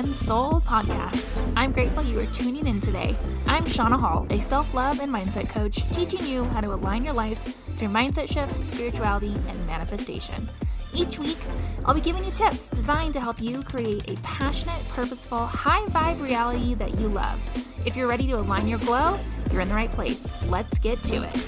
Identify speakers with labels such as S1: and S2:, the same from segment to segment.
S1: and Soul podcast. I'm grateful you are tuning in today. I'm Shauna Hull, a self love and mindset coach, teaching you how to align your life through mindset shifts, spirituality, and manifestation. Each week, I'll be giving you tips designed to help you create a passionate, purposeful, high vibe reality that you love. If you're ready to align your glow, you're in the right place. Let's get to it.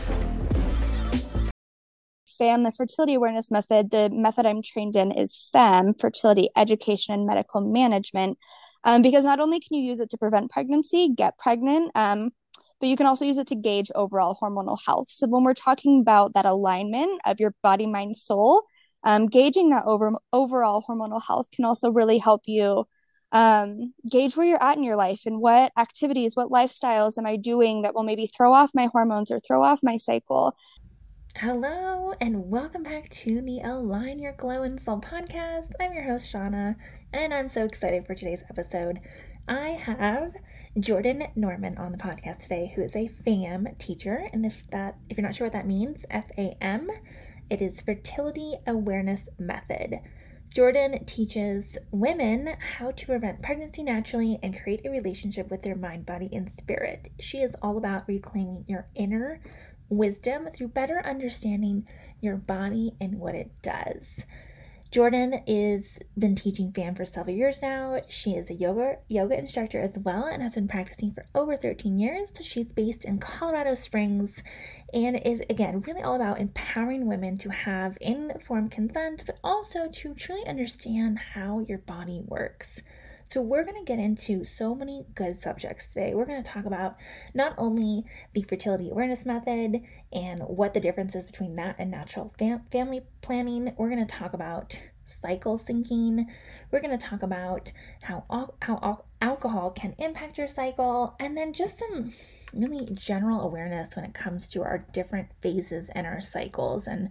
S2: FAM, the fertility awareness method, the method I'm trained in is FEMM, fertility education and medical management, um, because not only can you use it to prevent pregnancy, get pregnant, um, but you can also use it to gauge overall hormonal health. So when we're talking about that alignment of your body, mind, soul, um, gauging that over overall hormonal health can also really help you um, gauge where you're at in your life and what activities, what lifestyles am I doing that will maybe throw off my hormones or throw off my cycle.
S1: Hello, and welcome back to the Align Your Glow and Soul podcast. I'm your host, Shauna, and I'm so excited for today's episode. I have Jordan Norman on the podcast today, who is a FAM teacher. And if that if you're not sure what that means, F-A-M, it is fertility awareness method. Jordan teaches women how to prevent pregnancy naturally and create a relationship with their mind, body, and spirit. She is all about reclaiming your inner wisdom through better understanding your body and what it does. Jordan is been teaching FAM for several years now. She is a yoga yoga instructor as well and has been practicing for over 13 years. She's based in Colorado Springs and is again really all about empowering women to have informed consent, but also to truly understand how your body works. So, we're going to get into so many good subjects today. We're going to talk about not only the fertility awareness method and what the difference is between that and natural fam- family planning. We're going to talk about cycle syncing. We're going to talk about how al- how al- alcohol can impact your cycle and then just some really general awareness when it comes to our different phases and our cycles and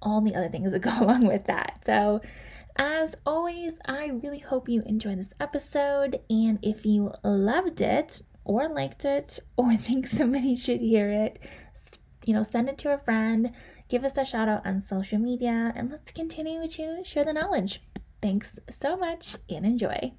S1: all the other things that go along with that. So, as always, I really hope you enjoyed this episode. And if you loved it, or liked it, or think somebody should hear it, you know, send it to a friend, give us a shout out on social media, and let's continue to share the knowledge. Thanks so much and enjoy.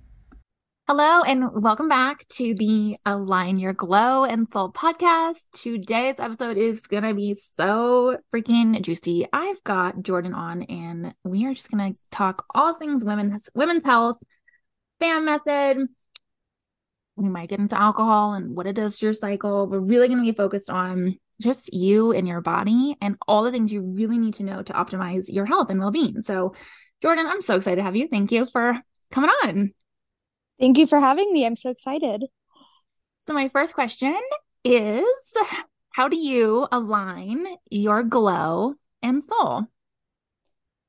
S1: Hello, and welcome back to the Align Your Glow and Soul podcast. Today's episode is going to be so freaking juicy. I've got Jordan on, and we are just going to talk all things women's women's health, FAM method. We might get into alcohol and what it does to your cycle. We're really going to be focused on just you and your body and all the things you really need to know to optimize your health and well being. So, Jordan, I'm so excited to have you. Thank you for coming on.
S2: Thank you for having me. I'm so excited.
S1: So, my first question is How do you align your glow and soul?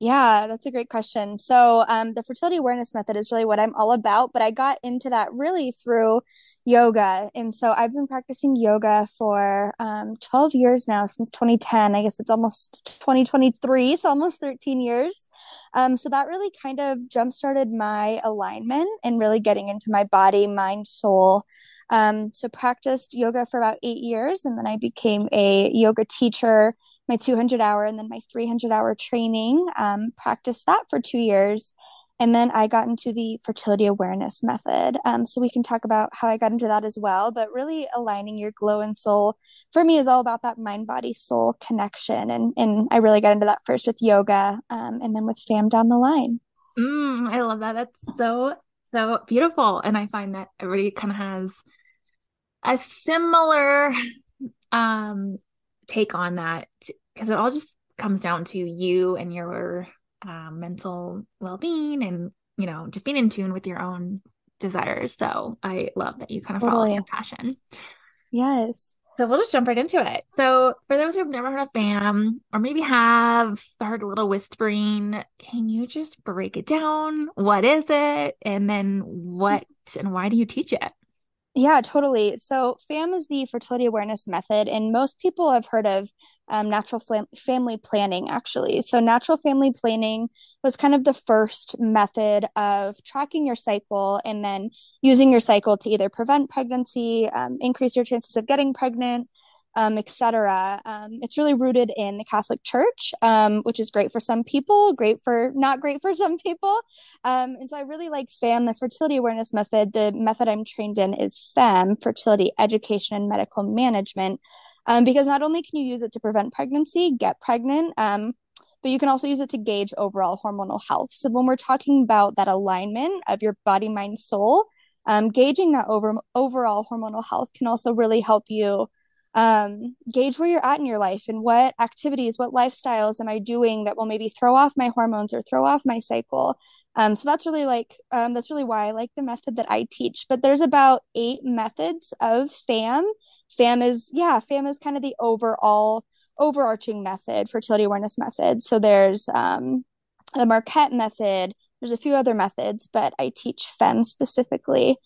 S2: Yeah, that's a great question. So, um, the fertility awareness method is really what I'm all about, but I got into that really through yoga. And so I've been practicing yoga for um, 12 years now, since 2010. I guess it's almost 2023, so almost 13 years. Um, so that really kind of jump started my alignment and really getting into my body, mind, soul. Um, so practiced yoga for about eight years, and then I became a yoga teacher my 200 hour and then my 300 hour training. Um, practiced that for two years. And then I got into the fertility awareness method. Um, so we can talk about how I got into that as well. But really aligning your glow and soul for me is all about that mind, body, soul connection. And, and I really got into that first with yoga um, and then with FAM down the line.
S1: Mm, I love that. That's so, so beautiful. And I find that everybody kind of has a similar um take on that because it all just comes down to you and your uh, mental well-being and you know just being in tune with your own desires. So i love that you kind of follow your passion.
S2: Yes.
S1: So we'll just jump right into it. So for those who have never heard of fam or maybe have heard a little whispering can you just break it down? What is it? And then what and why do you teach it
S2: yeah, totally. So, FAM is the fertility awareness method, and most people have heard of um, natural fam- family planning, actually. So, natural family planning was kind of the first method of tracking your cycle and then using your cycle to either prevent pregnancy, um, increase your chances of getting pregnant, um, etc. Um, it's really rooted in the Catholic Church, um, which is great for some people, great for not great for some people. Um, and so I really like FAM, the fertility awareness method. The method I'm trained in is FEMM, fertility education and medical management, um, because not only can you use it to prevent pregnancy, get pregnant, um, but you can also use it to gauge overall hormonal health. So when we're talking about that alignment of your body, mind, soul, gauging that over overall hormonal health can also really help you um, gauge where you're at in your life and what activities, what lifestyles am I doing that will maybe throw off my hormones or throw off my cycle. Um, so that's really like um, that's really why I like the method that I teach. But there's about eight methods of FAM. FAM is yeah, FAM is kind of the overall overarching method, fertility awareness method. So there's um, the Marquette method. There's a few other methods, but I teach FEMM specifically.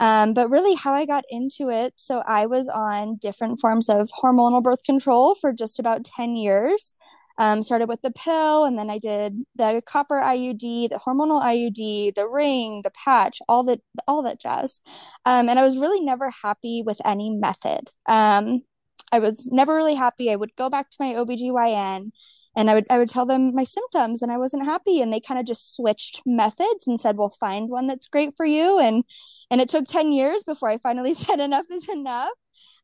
S2: Um, but really, how I got into it so I was on different forms of hormonal birth control for just about 10 years. Um, started with the pill, and then I did the copper IUD, the hormonal IUD, the ring, the patch, all that, all that jazz. Um, and I was really never happy with any method. Um, I was never really happy. I would go back to my OBGYN and I would I would tell them my symptoms and I wasn't happy and they kind of just switched methods and said, "Well, find one that's great for you." And and it took 10 years before I finally said enough is enough.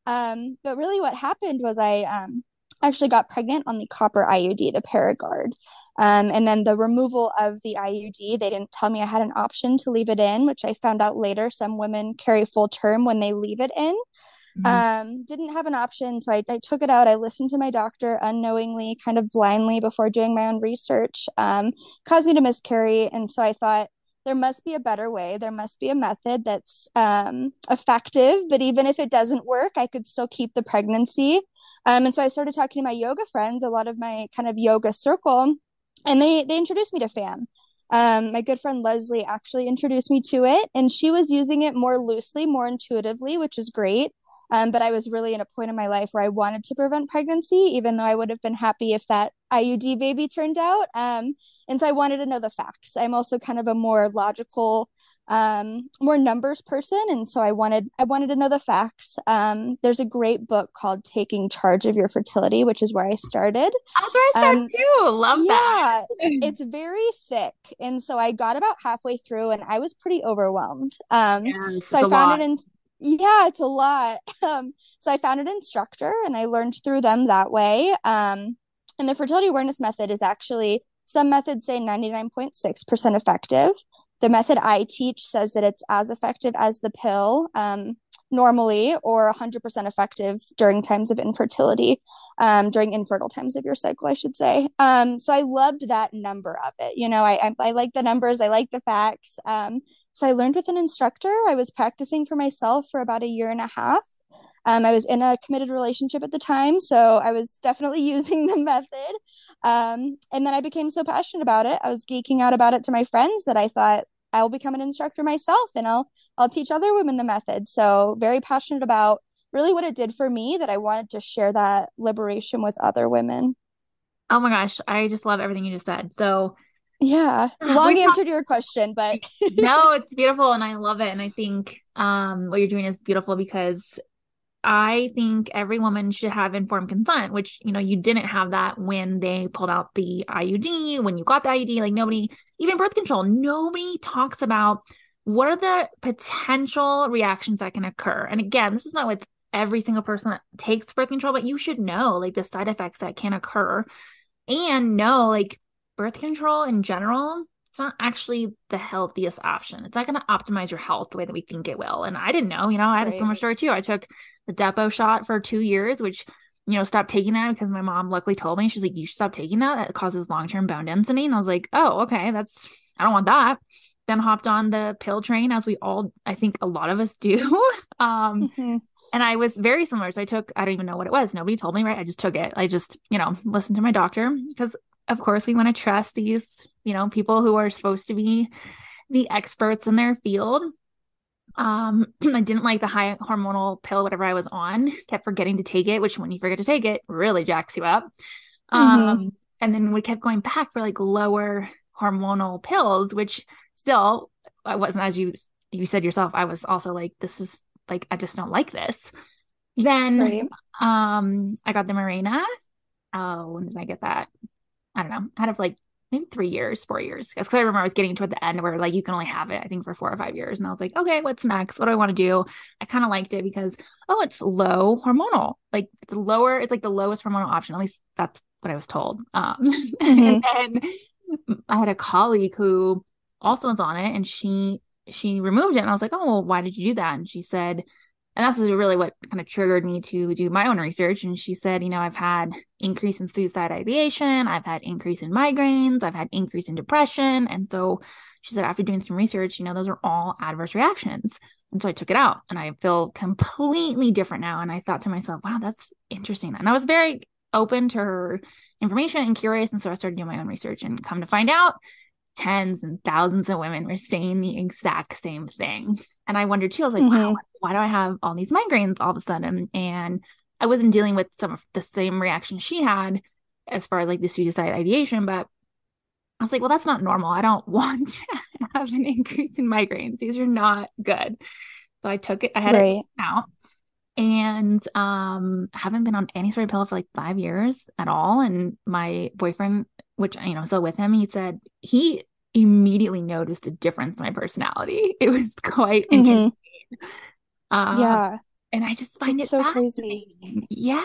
S2: Um, but really, what happened was I um, actually got pregnant on the copper IUD, the Paragard. Um, and then the removal of the IUD, they didn't tell me I had an option to leave it in, which I found out later. Some women carry full term when they leave it in. Mm-hmm. Um, didn't have an option, so I, I, took it out. I listened to my doctor unknowingly, kind of blindly before doing my own research. Um, caused me to miscarry, and so I thought there must be a better way. There must be a method that's um, effective. But even if it doesn't work, I could still keep the pregnancy. Um, and so I started talking to my yoga friends, a lot of my kind of yoga circle, and they they introduced me to FAM. Um, my good friend Leslie actually introduced me to it, and she was using it more loosely, more intuitively, which is great. Um, but I was really in a point in my life where I wanted to prevent pregnancy, even though I would have been happy if that IUD baby turned out. Um, and so I wanted to know the facts. I'm also kind of a more logical, um, more numbers person, and so I wanted I wanted to know the facts. Um, there's a great book called "Taking Charge of Your Fertility," which is where I started.
S1: That's where I started um, too. Love yeah, that.
S2: it's very thick, and so I got about halfway through, and I was pretty overwhelmed. Um, so I found lot. it in yeah, it's a lot. Um, so I found an instructor, and I learned through them that way. Um, and the fertility awareness method is actually some methods say 99.6% effective. The method I teach says that it's as effective as the pill um, normally, or 100% effective during times of infertility, um, during infertile times of your cycle, I should say. Um, so I loved that number of it. You know, I, I, I like the numbers, I like the facts. Um, so I learned with an instructor. I was practicing for myself for about a year and a half. Um, I was in a committed relationship at the time, so I was definitely using the method. Um, and then I became so passionate about it. I was geeking out about it to my friends that I thought I'll become an instructor myself and I'll I'll teach other women the method. So very passionate about really what it did for me that I wanted to share that liberation with other women.
S1: Oh my gosh, I just love everything you just said. So
S2: yeah, long answer to your question, but
S1: no, it's beautiful and I love it. And I think um, what you're doing is beautiful because I think every woman should have informed consent, which, you know, you didn't have that when they pulled out the IUD, when you got the IUD. Like, nobody, even birth control, nobody talks about what are the potential reactions that can occur. And again, this is not with every single person that takes birth control, but you should know like the side effects that can occur and know like birth control in general it's not actually the healthiest option. It's not going to optimize your health the way that we think it will. And I didn't know, you know, I had right. a similar story too. I took the Depo shot for two years, which, you know, stopped taking that because my mom luckily told me, she's like, you should stop taking that. It causes long term bone density. And I was like, oh, okay, that's, I don't want that. Then hopped on the pill train, as we all, I think a lot of us do. um, mm-hmm. And I was very similar. So I took, I don't even know what it was. Nobody told me, right? I just took it. I just, you know, listened to my doctor because of course we want to trust these you know people who are supposed to be the experts in their field um i didn't like the high hormonal pill whatever i was on kept forgetting to take it which when you forget to take it really jacks you up mm-hmm. um and then we kept going back for like lower hormonal pills which still i wasn't as you you said yourself i was also like this is like i just don't like this then right. um I got the Mirena. Oh, when did I get that? I don't know. Out of like maybe three years, four years. Because I remember I was getting toward the end where like you can only have it, I think, for four or five years. And I was like, okay, what's next? What do I want to do? I kind of liked it because, oh, it's low hormonal. Like it's lower, it's like the lowest hormonal option. At least that's what I was told. Um, mm-hmm. and then I had a colleague who also was on it and she she removed it. And I was like, oh, well, why did you do that? And she said, and this is really what kind of triggered me to do my own research. And she said you know i've had increase in suicide ideation. I've had increase in migraines. I've had increase in depression. And so she said after doing some research you know those are all adverse reactions. And so i took it out and i feel completely different now. And i thought to myself wow that's interesting. And i was very open to her information and curious. And so i started doing my own research. And come to find out tens and thousands of women were saying the exact same thing and I wondered too, I was like, mm-hmm. wow, why do I have all these migraines all of a sudden? And I wasn't dealing with some of the same reaction she had as far as like the suicide ideation, but I was like, well, that's not normal. I don't want to have an increase in migraines. These are not good. So I took it, I had right. it out and um haven't been on any sort of pill for like five years at all. And my boyfriend, which you know, still with him, he said he immediately noticed a difference in my personality. It was quite mm-hmm. interesting.
S2: Um, yeah.
S1: And I just find it's it so crazy. Yeah.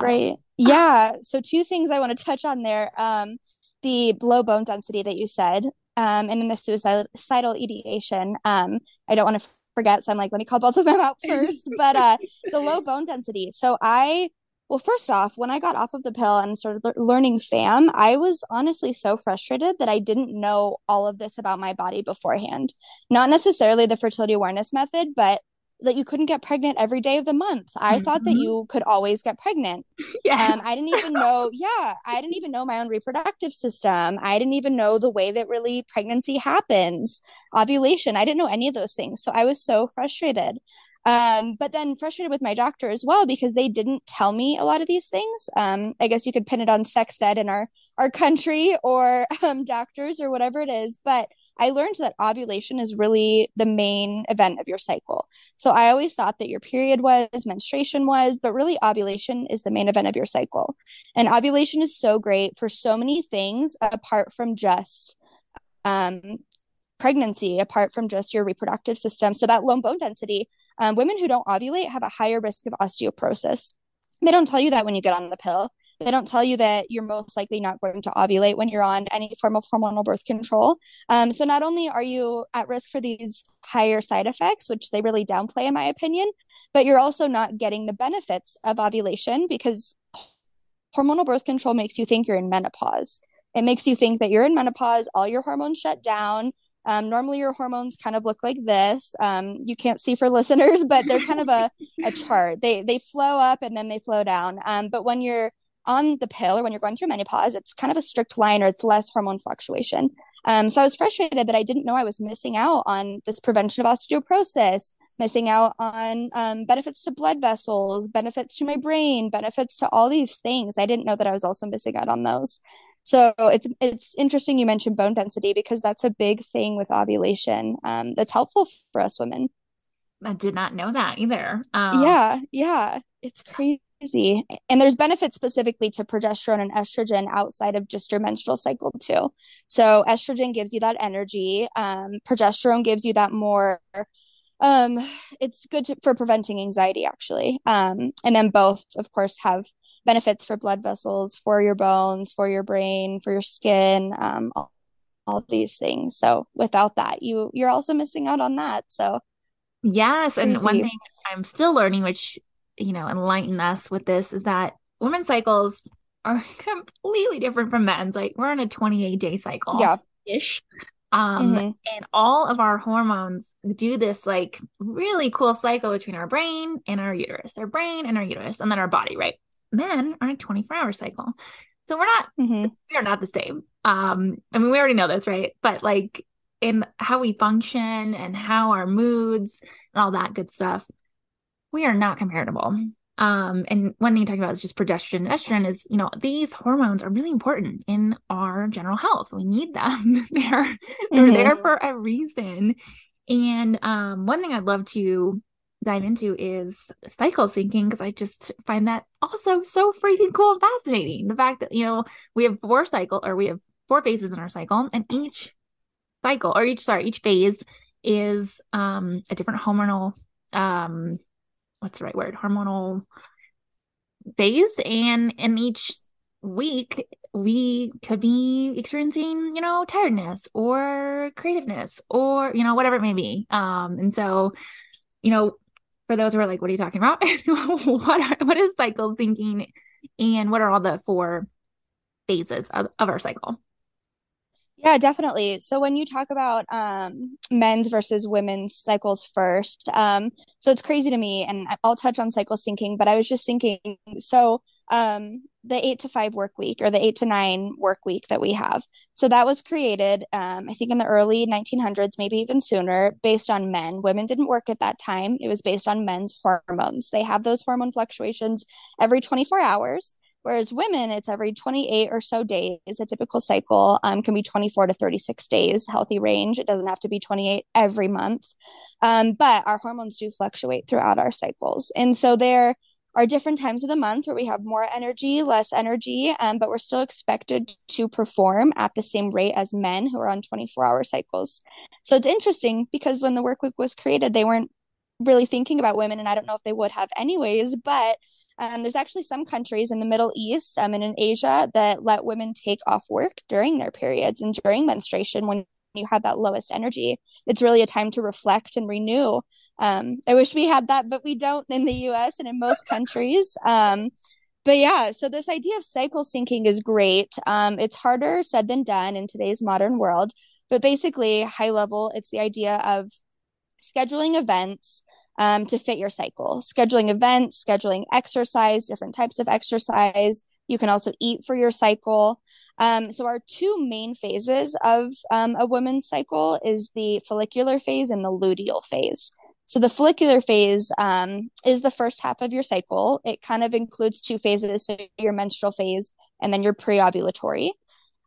S2: Right. Yeah. So two things I want to touch on there. Um, the low bone density that you said, um, and then the suicidal ideation. Um, I don't want to forget, so I'm like, let me call both of them out first. but uh, the low bone density. So I well, first off, when I got off of the pill and started le- learning FAM, I was honestly so frustrated that I didn't know all of this about my body beforehand. Not necessarily the fertility awareness method, but that you couldn't get pregnant every day of the month. I mm-hmm. thought that mm-hmm. you could always get pregnant. Yes. Um, I didn't even know, yeah, I didn't even know my own reproductive system. I didn't even know the way that really pregnancy happens, ovulation. I didn't know any of those things. So I was so frustrated. Um, but then frustrated with my doctor as well because they didn't tell me a lot of these things. Um, I guess you could pin it on sex ed in our our country or um, doctors or whatever it is. But I learned that ovulation is really the main event of your cycle. So I always thought that your period was, menstruation was, but really ovulation is the main event of your cycle. And ovulation is so great for so many things apart from just um, pregnancy, apart from just your reproductive system. So that low bone density um, women who don't ovulate have a higher risk of osteoporosis. They don't tell you that when you get on the pill. They don't tell you that you're most likely not going to ovulate when you're on any form of hormonal birth control. Um, so, not only are you at risk for these higher side effects, which they really downplay, in my opinion, but you're also not getting the benefits of ovulation because hormonal birth control makes you think you're in menopause. It makes you think that you're in menopause, all your hormones shut down, um, normally, your hormones kind of look like this. Um, you can't see for listeners, but they're kind of a, a chart. They they flow up and then they flow down. Um, but when you're on the pill or when you're going through menopause, it's kind of a strict line or it's less hormone fluctuation. Um, so I was frustrated that I didn't know I was missing out on this prevention of osteoporosis, missing out on um, benefits to blood vessels, benefits to my brain, benefits to all these things. I didn't know that I was also missing out on those. So it's it's interesting you mentioned bone density because that's a big thing with ovulation. Um, that's helpful for us women.
S1: I did not know that either. Um,
S2: yeah, yeah, it's crazy. And there's benefits specifically to progesterone and estrogen outside of just your menstrual cycle too. So estrogen gives you that energy. Um, progesterone gives you that more um it's good to, for preventing anxiety actually um and then both of course have benefits for blood vessels, for your bones, for your brain, for your skin, um, all, all these things. So without that, you you're also missing out on that. So
S1: yes, and one thing I'm still learning, which you know, enlighten us with this, is that women's cycles are completely different from men's. Like we're on a 28 day cycle.
S2: Yeah.
S1: Ish. Um, mm-hmm. and all of our hormones do this like really cool cycle between our brain and our uterus, our brain and our uterus, and then our body, right? Men are a 24 hour cycle. So we're not, mm-hmm. we are not the same. Um, I mean, we already know this, right? But like in how we function and how our moods and all that good stuff, we are not comparable. Um, and one thing you talk about is just progesterone and estrogen is, you know, these hormones are really important in our general health. We need them. they're they're mm-hmm. there for a reason. And um, one thing I'd love to dive into is cycle syncing because I just find that also so freaking cool and fascinating. The fact that, you know, we have four cycle or we have four phases in our cycle and each cycle or each sorry, each phase is um a different hormonal um what's the right word? Hormonal phase and in each week we could be experiencing you know tiredness or creativeness or you know whatever it may be um and so you know for those who are like what are you talking about? What are, what is cycle syncing, and what are all the four phases of, of our cycle
S2: yeah, definitely. So when you talk about um, men's versus women's cycles first, um, so it's crazy to me, and I'll touch on cycle syncing, but I was just thinking, so um, the eight to five work week or the eight to nine work week that we have, so that was created, um, I think, in the early 1900s, maybe even sooner, based on men. Women didn't work at that time. It was based on men's hormones. They have those hormone fluctuations every 24 hours. Whereas women, it's every 28 or so days. A typical cycle um, can be 24 to 36 days, healthy range. It doesn't have to be 28 every month. Um, but our hormones do fluctuate throughout our cycles. And so there are different times of the month where we have more energy, less energy, um, but we're still expected to perform at the same rate as men who are on 24 hour cycles. So it's interesting because when the work week was created, they weren't really thinking about women, and I don't know if they would have anyways, but um, there's actually some countries in the Middle East um, and in Asia that let women take off work during their periods and during menstruation when you have that lowest energy. It's really a time to reflect and renew. Um, I wish we had that, but we don't in the US and in most countries. Um, but yeah, so this idea of cycle syncing is great. Um, it's harder said than done in today's modern world. But basically, high level, it's the idea of scheduling events um, to fit your cycle. Scheduling events, scheduling exercise, different types of exercise. You can also eat for your cycle. Um, so our two main phases of um, a woman's cycle is the follicular phase and the luteal phase. So the follicular phase um, is the first half of your cycle. It kind of includes two phases, so your menstrual phase and then your pre-ovulatory.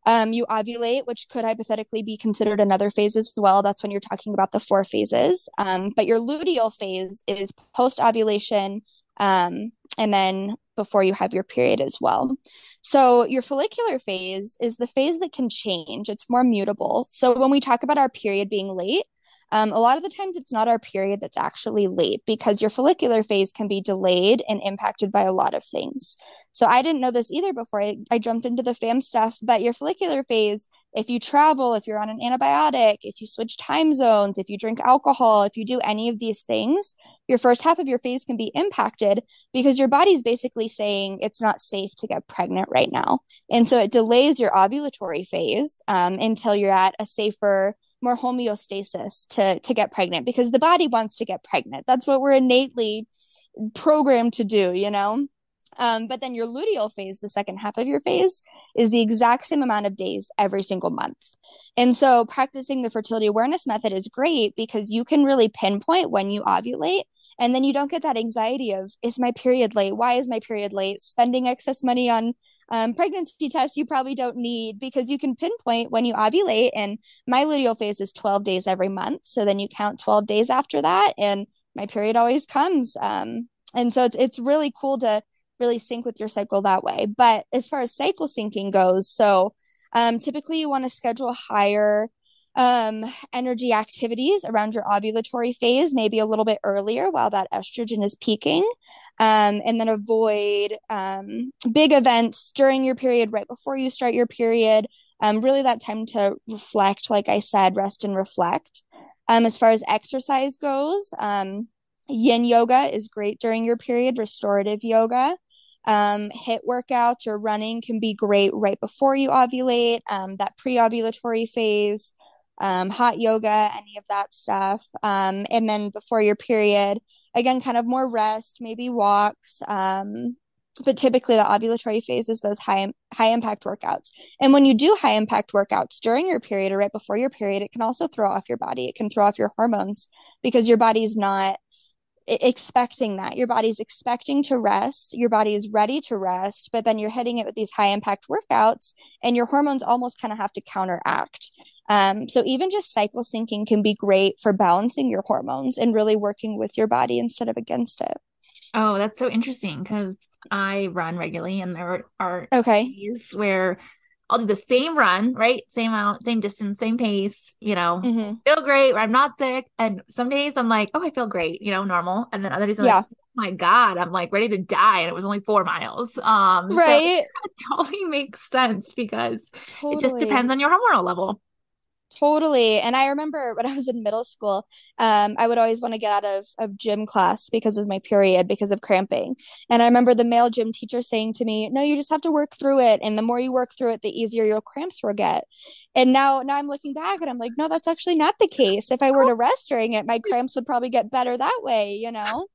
S2: Um, you ovulate, which could hypothetically be considered another phase as well. That's when you're talking about the four phases. Um, but your luteal phase is post ovulation um, and then before you have your period as well. So, your follicular phase is the phase that can change, it's more mutable. So, when we talk about our period being late, um, a lot of the times it's not our period that's actually late because your follicular phase can be delayed and impacted by a lot of things. So I didn't know this either before I, I jumped into the fam stuff, but your follicular phase, if you travel, if you're on an antibiotic, if you switch time zones, if you drink alcohol, if you do any of these things, your first half of your phase can be impacted because your body's basically saying it's not safe to get pregnant right now. And so it delays your ovulatory phase um, until you're at a safer more homeostasis to to get pregnant because the body wants to get pregnant. That's what we're innately programmed to do, you know. Um, but then your luteal phase, the second half of your phase, is the exact same amount of days every single month. And so practicing the fertility awareness method is great because you can really pinpoint when you ovulate. And then you don't get that anxiety of, is my period late? Why is my period late? Spending excess money on um, pregnancy tests you probably don't need because you can pinpoint when you ovulate. And my luteal phase is 12 days every month. So then you count 12 days after that, and my period always comes. Um, and so it's, it's really cool to really sync with your cycle that way. But as far as cycle syncing goes, so um, typically you want to schedule higher um, energy activities around your ovulatory phase, maybe a little bit earlier while that estrogen is peaking um, and then avoid um, big events during your period, right before you start your period. Um, really, that time to reflect, like I said, rest and reflect. Um, as far as exercise goes, um, yin yoga is great during your period, restorative yoga. Um, HIIT workouts or running can be great right before you ovulate, um, that pre ovulatory phase um, hot yoga, any of that stuff. Um, and then before your period, again, kind of more rest, maybe walks. Um, but typically the ovulatory phase is those high high impact workouts. And when you do high impact workouts during your period or right before your period, it can also throw off your body. It can throw off your hormones because your body's not expecting that. Your body's expecting to rest. Your body is ready to rest but then you're hitting it with these high impact workouts and your hormones almost kind of have to counteract. Um, so even just cycle syncing can be great for balancing your hormones and really working with your body instead of against it.
S1: Oh that's so interesting because i run regularly and there are
S2: okay.
S1: days where I'll do the same run, right? Same amount, same distance, same pace, you know, mm-hmm. feel great. I'm not sick. And some days I'm like, oh, I feel great, you know, normal. And then other days I'm yeah. like, oh my God, I'm like ready to die. And it was only four miles. Um,
S2: right.
S1: So totally makes sense because totally. it just depends on your hormonal level.
S2: Totally. And I remember when I was in middle school, um, I would always want to get out of, of gym class because of my period, because of cramping. And I remember the male gym teacher saying to me, No, you just have to work through it. And the more you work through it, the easier your cramps will get. And now now I'm looking back and I'm like, no, that's actually not the case. If I were to rest during it, my cramps would probably get better that way, you know?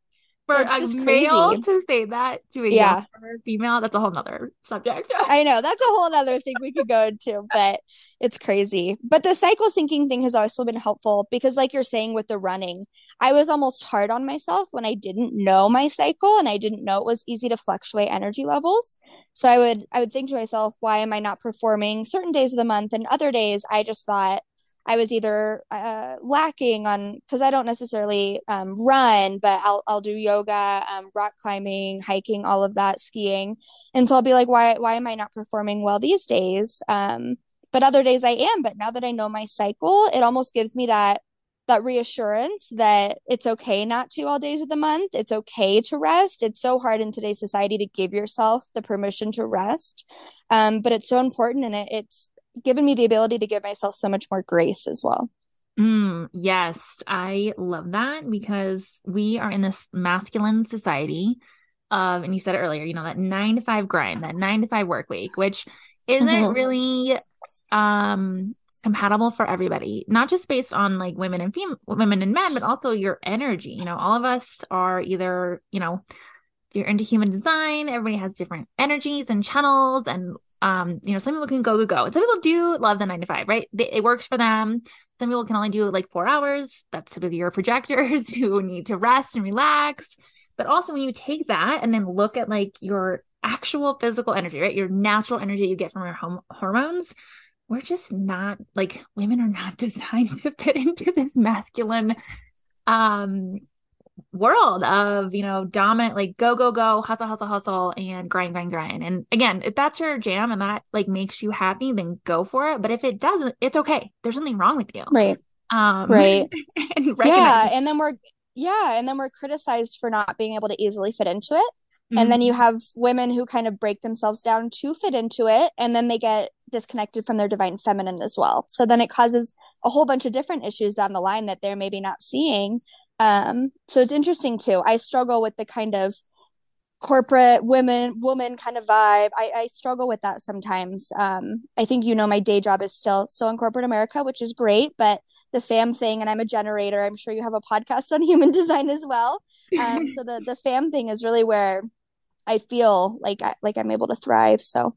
S1: For a male to say that to a yeah. female, that's a whole nother subject.
S2: I know that's a whole other thing we could go into, but it's crazy. But the cycle syncing thing has also been helpful because, like you're saying with the running, I was almost hard on myself when I didn't know my cycle and I didn't know it was easy to fluctuate energy levels. So I would I would think to myself, why am I not performing certain days of the month and other days I just thought I was either uh, lacking on because I don't necessarily um, run, but I'll I'll do yoga, um, rock climbing, hiking, all of that, skiing, and so I'll be like, why why am I not performing well these days? Um, but other days I am. But now that I know my cycle, it almost gives me that that reassurance that it's okay not to all days of the month. It's okay to rest. It's so hard in today's society to give yourself the permission to rest, um, but it's so important, and it, it's given me the ability to give myself so much more grace as well.
S1: Mm, yes, I love that because we are in this masculine society of, and you said it earlier, you know, that nine to five grind, that nine to five work week, which isn't mm-hmm. really um compatible for everybody not just based on like women and female women and men but also your energy you know all of us are either you know you're into human design everybody has different energies and channels and um, you know, some people can go, go, go. Some people do love the nine to five, right? it works for them. Some people can only do like four hours. That's typically your projectors who need to rest and relax. But also, when you take that and then look at like your actual physical energy, right? Your natural energy you get from your home hormones, we're just not like women are not designed to fit into this masculine um world of you know dominant like go go go hustle hustle hustle and grind grind grind. And again if that's your jam and that like makes you happy then go for it. But if it doesn't it's okay. There's nothing wrong with you.
S2: Right. Um right. and yeah and then we're yeah and then we're criticized for not being able to easily fit into it. Mm-hmm. and then you mm-hmm. have women who kind of break themselves down to fit into it and then they get disconnected from their divine feminine as well. So then it causes a whole bunch of different issues down the line that they're maybe not seeing um, so it's interesting too. I struggle with the kind of corporate women woman kind of vibe. I, I struggle with that sometimes. Um, I think you know my day job is still still in corporate America, which is great, but the fam thing, and I'm a generator. I'm sure you have a podcast on human design as well. Um, so the the fam thing is really where I feel like I, like I'm able to thrive. So.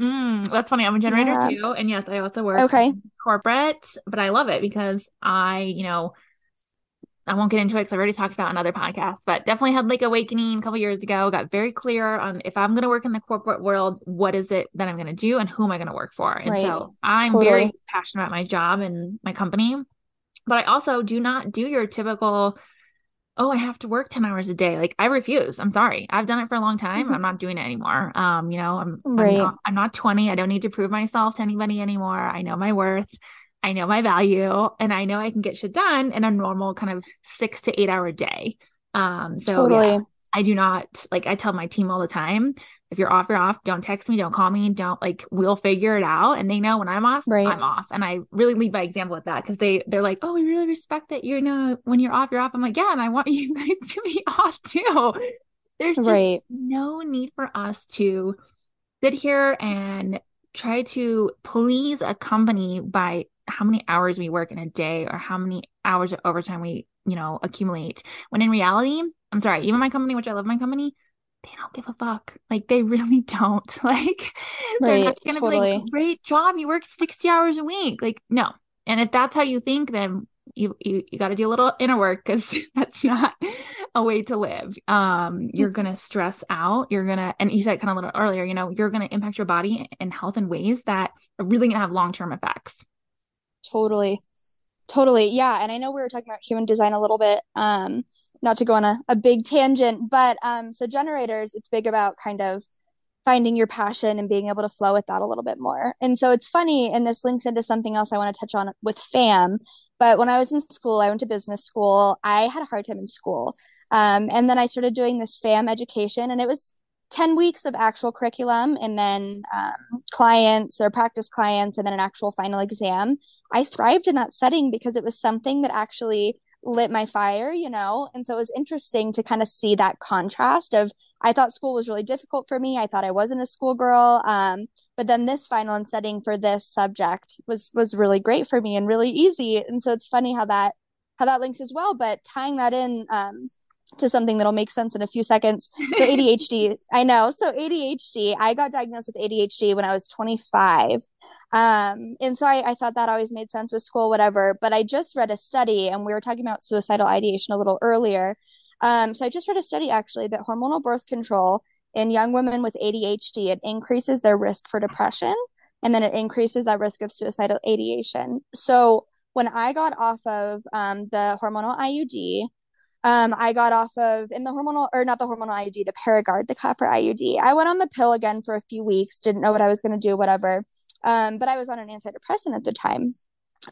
S1: Mm, that's funny. I'm a generator yeah. too, and yes, I also work
S2: okay
S1: corporate, but I love it because I, you know, I won't get into it because I've already talked about another podcast, but definitely had like awakening a couple years ago. Got very clear on if I'm going to work in the corporate world, what is it that I'm going to do and who am I going to work for? And right. so I'm totally. very passionate about my job and my company, but I also do not do your typical, oh, I have to work 10 hours a day. Like I refuse. I'm sorry. I've done it for a long time. Mm-hmm. I'm not doing it anymore. Um, you know, I'm, right. I'm, not, I'm not 20. I don't need to prove myself to anybody anymore. I know my worth. I know my value and I know I can get shit done in a normal kind of six to eight hour day. Um, so totally. Yeah, I do not like I tell my team all the time, if you're off, you're off. Don't text me, don't call me, don't like we'll figure it out. And they know when I'm off, right. I'm off. And I really lead by example with that because they they're like, Oh, we really respect that you know when you're off, you're off. I'm like, Yeah, and I want you guys to be off too. There's just right. no need for us to sit here and try to please a company by how many hours we work in a day or how many hours of overtime we, you know, accumulate. When in reality, I'm sorry, even my company, which I love my company, they don't give a fuck. Like they really don't. Like they're not gonna totally. be like, great job, you work 60 hours a week. Like, no. And if that's how you think, then you you, you got to do a little inner work because that's not a way to live. Um, you're gonna stress out. You're gonna, and you said kind of a little earlier, you know, you're gonna impact your body and health in ways that are really gonna have long term effects.
S2: Totally, totally, yeah. And I know we were talking about human design a little bit. Um, not to go on a, a big tangent, but um, so generators, it's big about kind of finding your passion and being able to flow with that a little bit more. And so it's funny, and this links into something else I want to touch on with FAM. But when I was in school, I went to business school. I had a hard time in school. Um, and then I started doing this FAM education, and it was 10 weeks of actual curriculum and then um, clients or practice clients and then an actual final exam. I thrived in that setting because it was something that actually lit my fire, you know? And so it was interesting to kind of see that contrast of I thought school was really difficult for me. I thought I wasn't a schoolgirl. Um, but then this final and setting for this subject was was really great for me and really easy. And so it's funny how that how that links as well. But tying that in um, to something that'll make sense in a few seconds. So ADHD, I know. So ADHD, I got diagnosed with ADHD when I was 25. Um, and so I, I thought that always made sense with school, whatever. But I just read a study, and we were talking about suicidal ideation a little earlier. Um, so I just read a study actually that hormonal birth control in young women with ADHD it increases their risk for depression, and then it increases that risk of suicidal ideation. So when I got off of um, the hormonal IUD, um, I got off of in the hormonal or not the hormonal IUD, the Paragard, the copper IUD. I went on the pill again for a few weeks, didn't know what I was going to do, whatever. Um, but I was on an antidepressant at the time.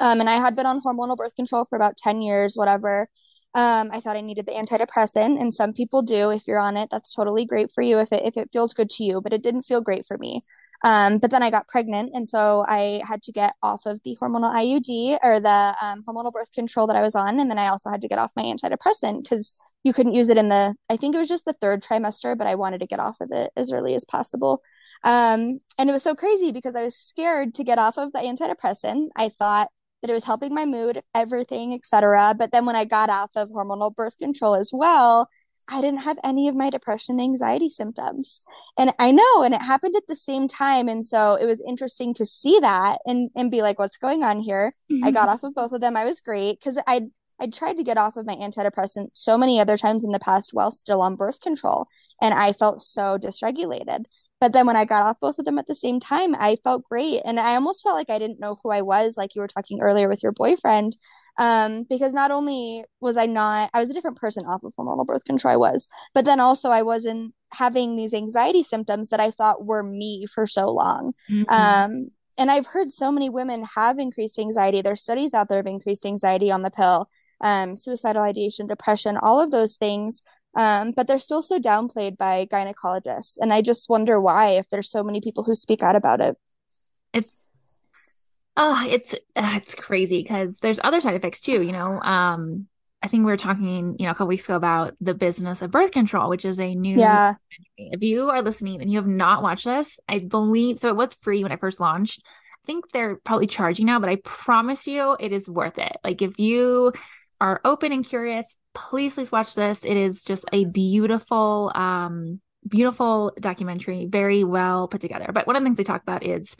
S2: Um, and I had been on hormonal birth control for about 10 years, whatever. Um, I thought I needed the antidepressant, and some people do. If you're on it, that's totally great for you if it if it feels good to you. But it didn't feel great for me. Um, but then I got pregnant, and so I had to get off of the hormonal IUD or the um, hormonal birth control that I was on, and then I also had to get off my antidepressant because you couldn't use it in the. I think it was just the third trimester, but I wanted to get off of it as early as possible. Um, and it was so crazy because I was scared to get off of the antidepressant. I thought that it was helping my mood, everything, etc. But then when I got off of hormonal birth control as well, I didn't have any of my depression anxiety symptoms. And I know, and it happened at the same time. And so it was interesting to see that and, and be like, what's going on here? Mm-hmm. I got off of both of them. I was great because I'd, I'd tried to get off of my antidepressant so many other times in the past while still on birth control. And I felt so dysregulated. But then when I got off both of them at the same time, I felt great. And I almost felt like I didn't know who I was, like you were talking earlier with your boyfriend. Um, because not only was I not, I was a different person off of hormonal birth control, I was, but then also I wasn't having these anxiety symptoms that I thought were me for so long. Mm-hmm. Um, and I've heard so many women have increased anxiety. There's studies out there of increased anxiety on the pill, um, suicidal ideation, depression, all of those things um, but they're still so downplayed by gynecologists. And I just wonder why, if there's so many people who speak out about it.
S1: It's oh, it's uh, it's crazy because there's other side effects too. You know, um, I think we were talking, you know, a couple weeks ago about the business of birth control, which is a new.
S2: Yeah.
S1: If you are listening and you have not watched this, I believe so. It was free when it first launched. I think they're probably charging now, but I promise you, it is worth it. Like if you are open and curious, please please watch this. It is just a beautiful um beautiful documentary, very well put together. But one of the things they talk about is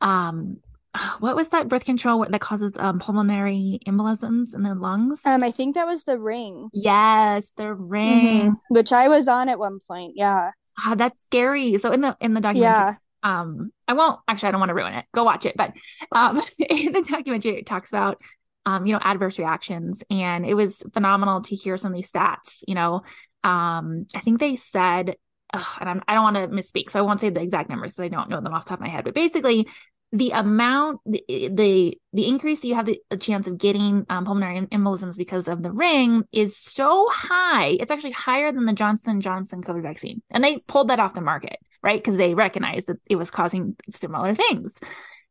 S1: um what was that birth control that causes um, pulmonary embolisms in the lungs?
S2: Um, I think that was the ring.
S1: Yes, the ring, mm-hmm.
S2: which I was on at one point. Yeah,
S1: ah, that's scary. So in the in the documentary, yeah. um, I won't actually. I don't want to ruin it. Go watch it. But um, in the documentary, it talks about um, you know, adverse reactions. And it was phenomenal to hear some of these stats. You know, um, I think they said, and I'm, I do not want to misspeak, so I won't say the exact numbers because I don't know them off the top of my head. But basically, the amount, the the, the increase you have the, the chance of getting um, pulmonary embolisms because of the ring is so high. It's actually higher than the Johnson Johnson COVID vaccine, and they pulled that off the market, right? Because they recognized that it was causing similar things.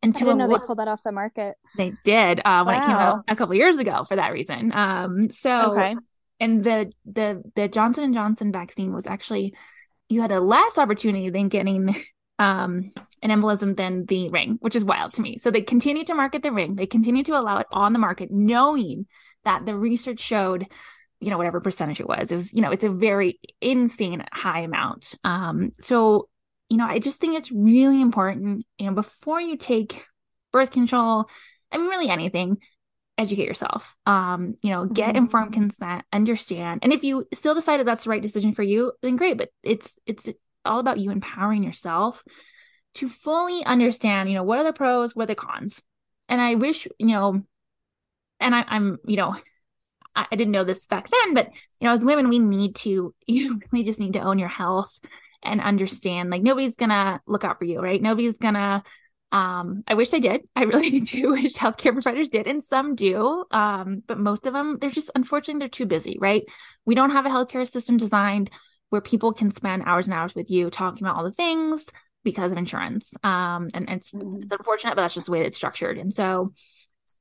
S2: And I didn't know they pulled that off the market.
S1: They did uh, when wow. it came out a couple years ago for that reason. Um, so okay. and the the the Johnson and Johnson vaccine was actually you had a less opportunity than getting um an embolism than the ring, which is wild to me. So they continue to market the ring. They continue to allow it on the market, knowing that the research showed you know whatever percentage it was it was you know it's a very insane high amount um so you know, I just think it's really important, you know, before you take birth control, I mean, really anything, educate yourself. Um, you know, get
S2: Mhm.
S1: informed consent, understand. And if you still decide that that's the right decision for you, then great. But it's it's all about you empowering yourself to fully understand, you know, what are the pros, what are the cons. And I wish, you know, and I, I'm, you know, I, I didn't know this back then, but you know, as women, we need to, you really just need to own your health and understand like nobody's gonna look out for you, right? Nobody's gonna um, I wish they did. I really do wish healthcare providers did, and some do. Um, but most of them, they're just unfortunately they're too busy, right? We don't have a healthcare system designed where people can spend hours and hours with you talking about all the things because of insurance. Um, and it's
S2: Mhm.
S1: it's unfortunate, but that's just the way it's structured. And so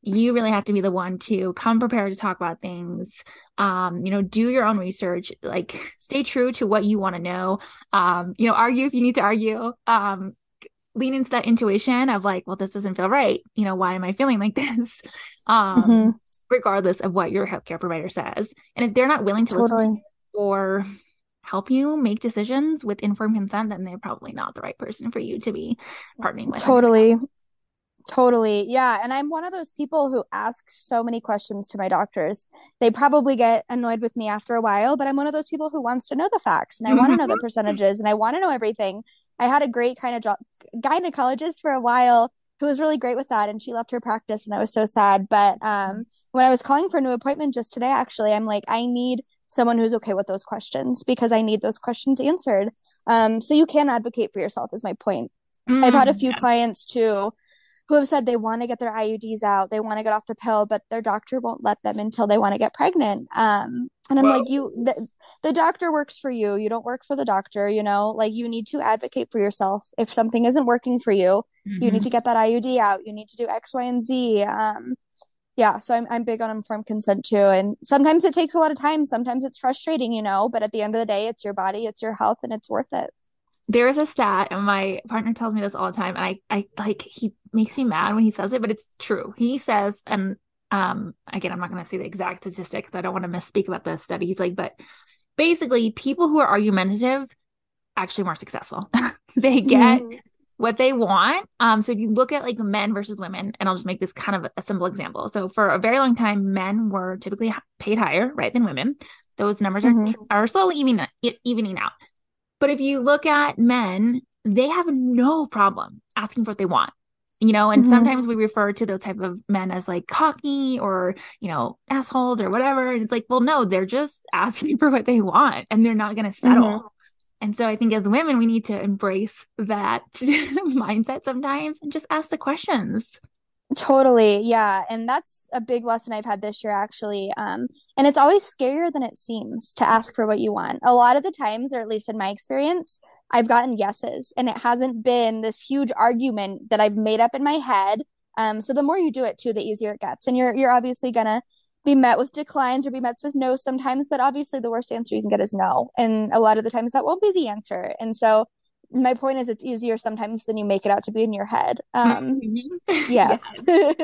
S1: you really have to be the one to come prepared to talk about things. Um you know do your own research like stay true to what you want to know. Um you know argue if you need to argue. Um lean into that intuition of like well this doesn't feel right. You know why am i feeling like this? Um
S2: Mhm.
S1: regardless of what your healthcare provider says. And if they're not willing to listen to or help you make decisions with informed consent then they're probably not the right person for you to be partnering with.
S2: Totally. Totally. Yeah. And I'm one of those people who ask so many questions to my doctors. They probably get annoyed with me after a while, but I'm one of those people who wants to know the facts and I want to know the percentages and I want to know everything. I had a great kind of jo- gynecologist for a while who was really great with that and she left her practice and I was so sad. But um, when I was calling for a new appointment just today, actually, I'm like, I need someone who's okay with those questions because I need those questions answered. Um, so you can advocate for yourself, is my point. I've had a
S1: Mm,
S2: few clients too who have said they want to get their IUDs out, they want to get off the pill, but their doctor won't let them until they want to get pregnant. Um, and I'm
S1: Whoa.
S2: like, you, the, the doctor works for you. You don't work for the doctor, you know, like you need to advocate for yourself. If something isn't working for you, you need
S1: Mhm.
S2: to get that IUD out. You need to do X, Y, and Z. Um, yeah, so I'm I'm big on informed consent too. And sometimes it takes a lot of time. Sometimes it's frustrating, you know, but at the end of the day, it's your body, it's your health, and it's worth it.
S1: There's a stat, and my partner tells me this all the time, and I, I like he makes me mad when he says it, but it's true. He says, and um, again, I'm not going to say the exact statistics. I don't want to misspeak about the study. He's like, but basically, people who are argumentative actually more successful. they get
S2: Mhm.
S1: what they want. Um, so if you look at like men versus women, and I'll just make this kind of a simple example. So for a very long time, men were typically paid higher, right, than women. Those numbers are
S2: Mhm.
S1: are slowly evening evening out. But if you look at men, they have no problem asking for what they want. You know, and
S2: Mhm.
S1: sometimes we refer to those type of men as like cocky or, you know, assholes or whatever. And it's like, well, no, they're just asking for what they want and they're not going to settle.
S2: Mhm.
S1: And so I think as women, we need to embrace that mindset sometimes and just ask the questions.
S2: Totally. Yeah. And that's a big lesson I've had this year, actually. Um, and it's always scarier than it seems to ask for what you want. A lot of the times, or at least in my experience, I've gotten yeses, and it hasn't been this huge argument that I've made up in my head. Um, so the more you do it too, the easier it gets. And you're you're obviously gonna be met with declines or be met with no sometimes, but obviously the worst answer you can get is no. And a lot of the times that won't be the answer. And so my point is it's easier sometimes than you make it out to be in your head. Um, yes.
S1: oh,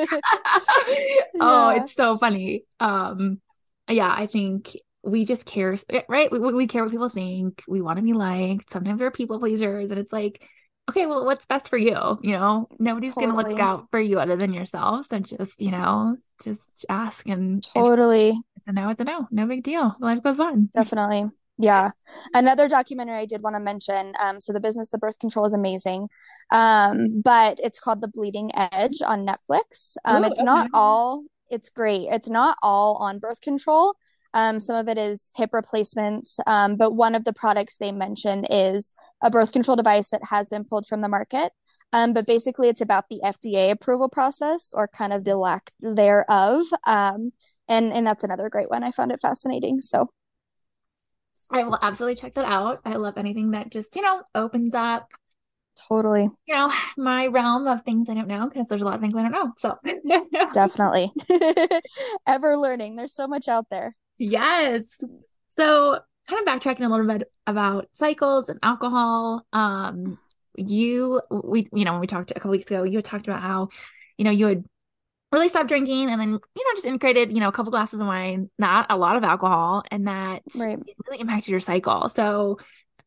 S2: Yeah.
S1: it's so funny. Um, yeah, I think we just care, right? We, we care what people think. We want to be liked. Sometimes we're people pleasers, and it's like, okay, well, what's best for you? You know, nobody's gonna look out for you other than yourself. So just, you know, just ask, and
S2: Totally.
S1: it's a no, it's a no. No big deal. Life goes on.
S2: Definitely. Yeah. Another documentary I did want to mention. Um, so the business of birth control is amazing. Um, but it's called The Bleeding Edge on Netflix. Um,
S1: Ooh,
S2: it's not all, it's great. It's not all on birth control. Um, some of it is hip replacements. Um, but one of the products they mention is a birth control device that has been pulled from the market. Um, but basically it's about the FDA approval process or kind of the lack thereof. Um, and and that's another great one. I found it fascinating. So
S1: I will absolutely check that out. I love anything that just, you know, opens up,
S2: totally.
S1: you know, my realm of things I don't know because there's a lot of things I don't know. So
S2: Definitely. Ever learning. There's so much out there.
S1: Yes. So, kind of backtracking a little bit about cycles and alcohol. Um, you we you know when we talked a couple weeks ago, you had talked about how you know you had really stopped drinking and then you know just integrated you know a couple glasses of wine, not a lot of alcohol, and that
S2: Right.
S1: really impacted your cycle. So,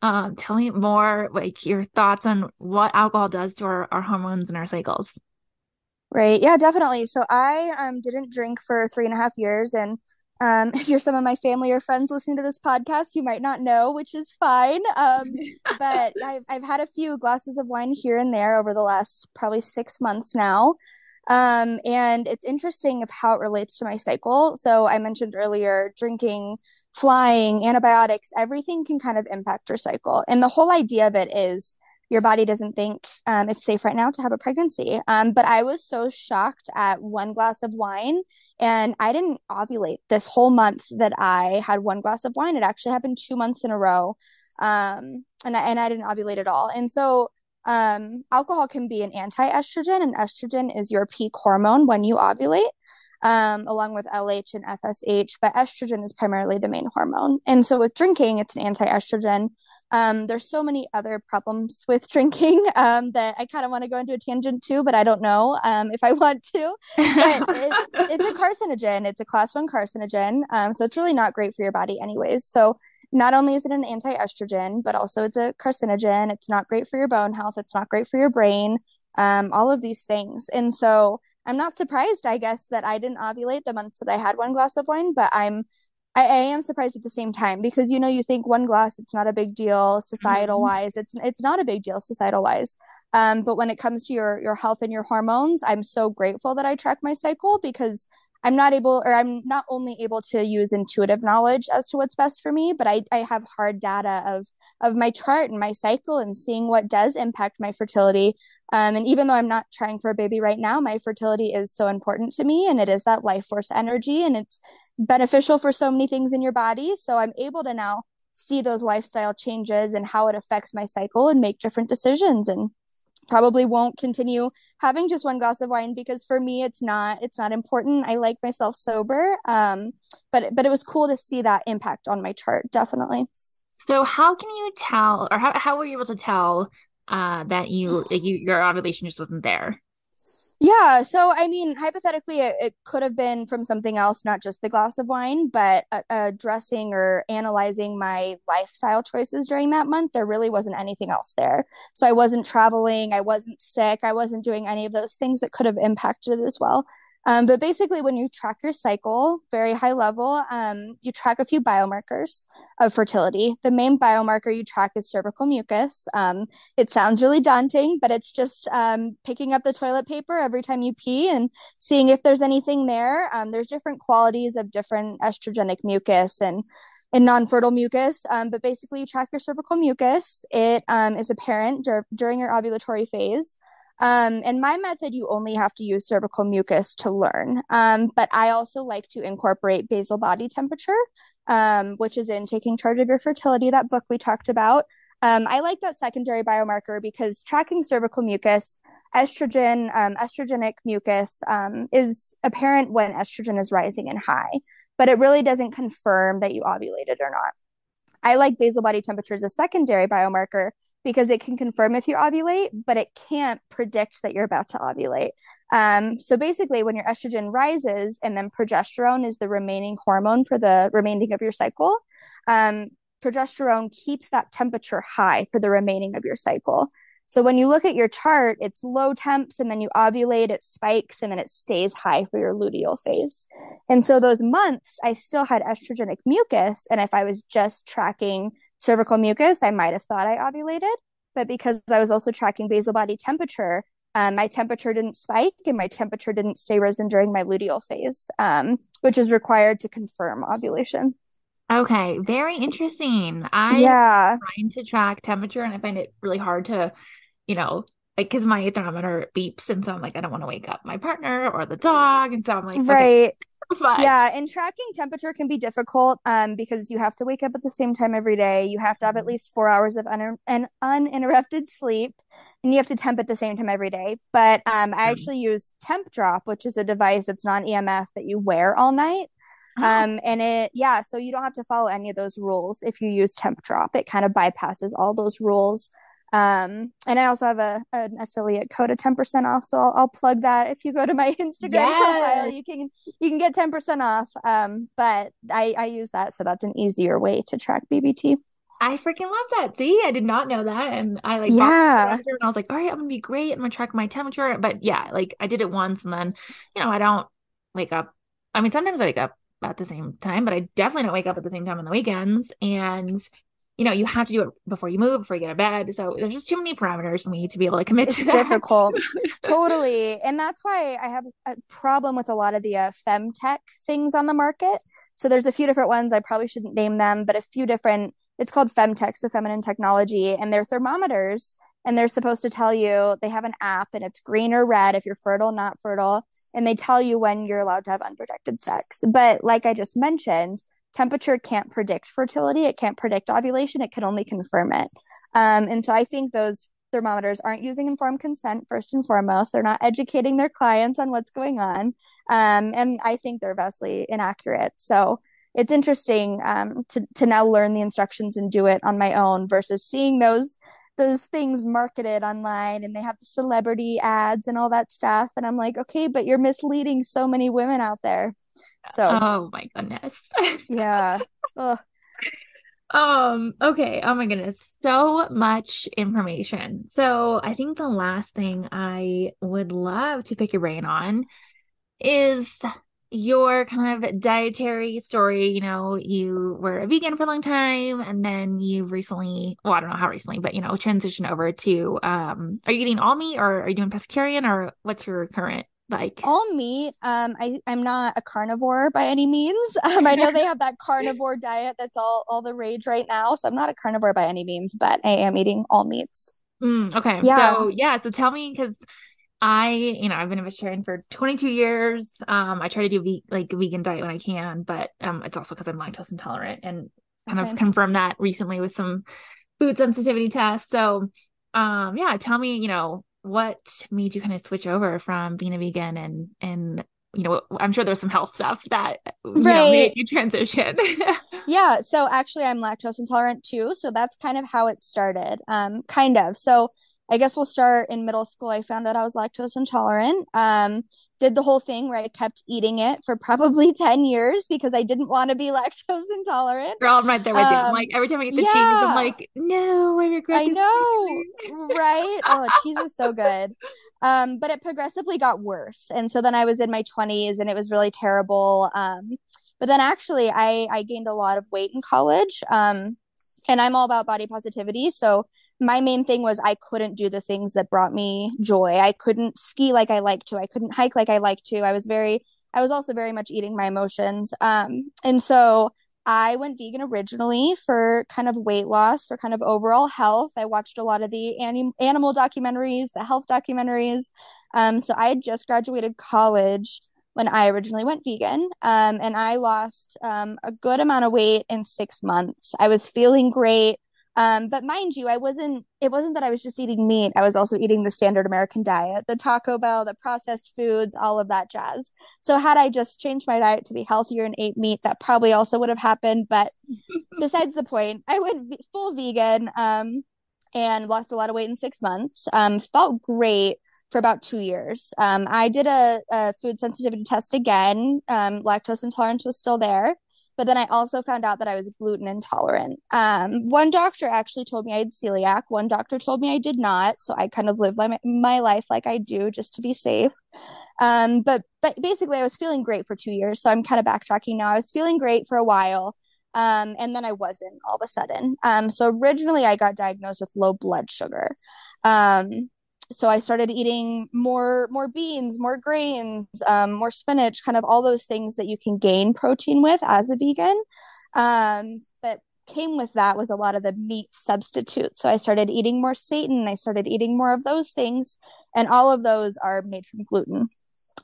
S1: um, tell me more like your thoughts on what alcohol does to our, our hormones and our cycles.
S2: Right. Yeah, definitely. So I um didn't drink for three and a half years and um if you're some of my family or friends listening to this podcast, you might not know, which is fine. Um but I've I've had a few glasses of wine here and there over the last probably six months now. Um and it's interesting of how it relates to my cycle. So I mentioned earlier drinking, flying, antibiotics, everything can kind of impact your cycle. And the whole idea of it is your body doesn't think um, it's safe right now to have a pregnancy. Um, but I was so shocked at one glass of wine, and I didn't ovulate this whole month that I had one glass of wine. It actually happened two months in a row, um, and I, and I didn't ovulate at all. And so um, alcohol can be an anti-estrogen, and estrogen is your peak hormone when you ovulate um, along with LH and FSH, but estrogen is primarily the main hormone. And so with drinking, it's an anti estrogen. Um, there's so many other problems with drinking um, that I kind of want to go into a tangent too, but I don't know um, if I want to. But it, it's a carcinogen, it's a class one carcinogen. Um, so it's really not great for your body, anyways. So not only is it an anti estrogen, but also it's a carcinogen. It's not great for your bone health, it's not great for your brain, um, all of these things. And so I'm not surprised, I guess, that I didn't ovulate the months that I had one glass of wine, but I'm I, I am surprised at the same time because you know you think one glass it's not a big deal societal mm-hmm. wise it's it's not a big deal societal wise um, but when it comes to your your health and your hormones i'm so grateful that i track my cycle because I'm not able, or I'm not only able to use intuitive knowledge as to what's best for me, but I, I have hard data of of my chart and my cycle and seeing what does impact my fertility. Um, and even though I'm not trying for a baby right now, my fertility is so important to me, and it is that life force energy, and it's beneficial for so many things in your body. So I'm able to now see those lifestyle changes and how it affects my cycle and make different decisions and probably won't continue having just one glass of wine because for me it's not it's not important. I like myself sober um but but it was cool to see that impact on my chart definitely.
S1: So how can you tell or how, how were you able to tell uh that you, you your ovulation just wasn't there
S2: yeah. So, I mean, hypothetically, it, it, could have been from something else, not just the glass of wine, but uh, addressing or analyzing my lifestyle choices during that month. There really wasn't anything else there. So, I wasn't traveling, I wasn't sick, I wasn't doing any of those things that could have impacted it as well. Um, but basically, when you track your cycle, very high level, um, you track a few biomarkers of fertility. The main biomarker you track is cervical mucus. Um, it sounds really daunting, but it's just um, picking up the toilet paper every time you pee and seeing if there's anything there. Um, there's different qualities of different estrogenic mucus and and non-fertile mucus. Um, but basically, you track your cervical mucus. It um, is apparent dur- during your ovulatory phase. Um, and my method, you only have to use cervical mucus to learn. Um, but I also like to incorporate basal body temperature, um, which is in Taking Charge of Your Fertility, that book we talked about. Um, I like that secondary biomarker because tracking cervical mucus, estrogen, um, estrogenic mucus um, is apparent when estrogen is rising and high, but it really doesn't confirm that you ovulated or not. I like basal body temperature as a secondary biomarker because it can confirm if you ovulate, but it can't predict that you're about to ovulate. Um, so basically, when your estrogen rises and then progesterone is the remaining hormone for the remaining of your cycle, um, progesterone keeps that temperature high for the remaining of your cycle. So when you look at your chart, it's low temps and then you ovulate, it spikes and then it stays high for your luteal phase. And so those months, I still had estrogenic mucus. And if I was just tracking cervical mucus, I might have thought I ovulated. But because I was also tracking basal body temperature, um, my temperature didn't spike and my temperature didn't stay risen during my luteal phase, um, which is required to confirm ovulation.
S1: Okay, very interesting. I
S2: yeah
S1: trying to track temperature and I find it really hard to, you know, like because my thermometer beeps and so I'm like I don't want to wake up my partner or the dog and so I'm like
S2: right. Okay. Yeah, and tracking temperature can be difficult um, because you have to wake up at the same time every day. You have to have at mm-hmm. least four hours of un- an uninterrupted sleep, and you have to temp at the same time every day. But um, I mm. actually use Tempdrop, which is a device that's non EMF that you wear all night. Oh. Um, and it, yeah, so you don't have to follow any of those rules if you use Tempdrop. It kind of bypasses all those rules. Um, and I also have a an affiliate code of 10% off. So I'll, I'll plug that. If you go to my Instagram yes. profile, you can, you can get 10% off. Um, but I, I use that. So that's an easier way to track BBT.
S1: I freaking love that. See, I did not know that. And I like
S2: yeah.
S1: and I was like, all right, I'm gonna be great. I'm gonna track my temperature. But yeah, like I did it once and then, you know, I don't wake up. I mean, sometimes I wake up at the same time, but I definitely don't wake up at the same time on the weekends. And you know, you have to do it before you move, before you get to bed. So there's just too many parameters for me to be able to commit
S2: it's
S1: to that.
S2: difficult. totally. And that's why I have a problem with a lot of the uh, femtech things on the market. So there's a few different ones. I probably shouldn't name them, but a few different, it's called femtech, so feminine technology, and they're thermometers. And they're supposed to tell you they have an app and it's green or red if you're fertile, not fertile. And they tell you when you're allowed to have unprotected sex. But like I just mentioned, temperature can't predict fertility it can't predict ovulation it can only confirm it. Um, and so i think those thermometers aren't using informed consent first and foremost. They're not educating their clients on what's going on um, and i think they're vastly inaccurate. So it's interesting um, to, to now learn the instructions and do it on my own versus seeing those those things marketed online and they have the celebrity ads and all that stuff. And i'm like okay but you're misleading so many women out there so
S1: oh my goodness.
S2: Yeah. Ugh.
S1: um okay. Oh my goodness. So much information. So i think the last thing i would love to pick your brain on is your kind of dietary story. You know, you were a vegan for a long time and then you've recently, well, I don't know how recently, but you know, transitioned over to um are you eating all meat or are you doing pescatarian or what's your current like
S2: all meat um i i'm not a carnivore by any means um i know they have that carnivore diet that's all all the rage right now so i'm not a carnivore by any means but i am eating all meats
S1: mm, okay yeah so yeah so tell me because I, you know, I've been a vegetarian for 22 years. Um, I try to do ve- like a vegan diet when I can, but um, it's also because I'm lactose intolerant and kind okay. of confirmed that recently with some food sensitivity tests. So, um, yeah, tell me, you know, what made you kind of switch over from being a vegan and and you know, I'm sure there's some health stuff that you right. know, made you transition.
S2: yeah. So actually, I'm lactose intolerant too. So that's kind of how it started. Um, kind of. So I guess we'll start in middle school. I found out I was lactose intolerant. Um, did the whole thing where I kept eating it for probably 10 years because I didn't want to be lactose intolerant.
S1: Girl, I'm right there with um, you. I'm like, every time I eat the yeah. cheese, I'm like, no, I regret it.
S2: I know, right? Oh, cheese is so good. Um, but it progressively got worse. And so then I was in my 20s and it was really terrible. Um, but then actually, I, I gained a lot of weight in college. Um, and I'm all about body positivity. So my main thing was I couldn't do the things that brought me joy. I couldn't ski like I like to. I couldn't hike like I like to. I was very I was also very much eating my emotions. Um and so I went vegan originally for kind of weight loss, for kind of overall health. I watched a lot of the anim- animal documentaries, the health documentaries. Um, so I had just graduated college when I originally went vegan, um, and I lost um, a good amount of weight in six months. I was feeling great. Um, but mind you, I wasn't, it wasn't that I was just eating meat. I was also eating the standard American diet, the Taco Bell, the processed foods, all of that jazz. So had I just changed my diet to be healthier and ate meat, that probably also would have happened. But besides the point, I went full vegan um, and lost a lot of weight in six months. Um, felt great for about two years. Um, I did a, a, food sensitivity test again. Um, lactose intolerance was still there. But then I also found out that I was gluten intolerant. Um, one doctor actually told me I had celiac. One doctor told me I did not. So I kind of lived my, my life like I do just to be safe. Um, but but basically, I was feeling great for two years. So I'm kind of backtracking now. I was feeling great for a while. Um, and then I wasn't all of a sudden. Um, so originally, I got diagnosed with low blood sugar. Um, so I started eating more more beans, more grains, um, more spinach, kind of all those things that you can gain protein with as a vegan. Um, but came with that was a lot of the meat substitutes. So I started eating more seitan. I started eating more of those things, and all of those are made from gluten.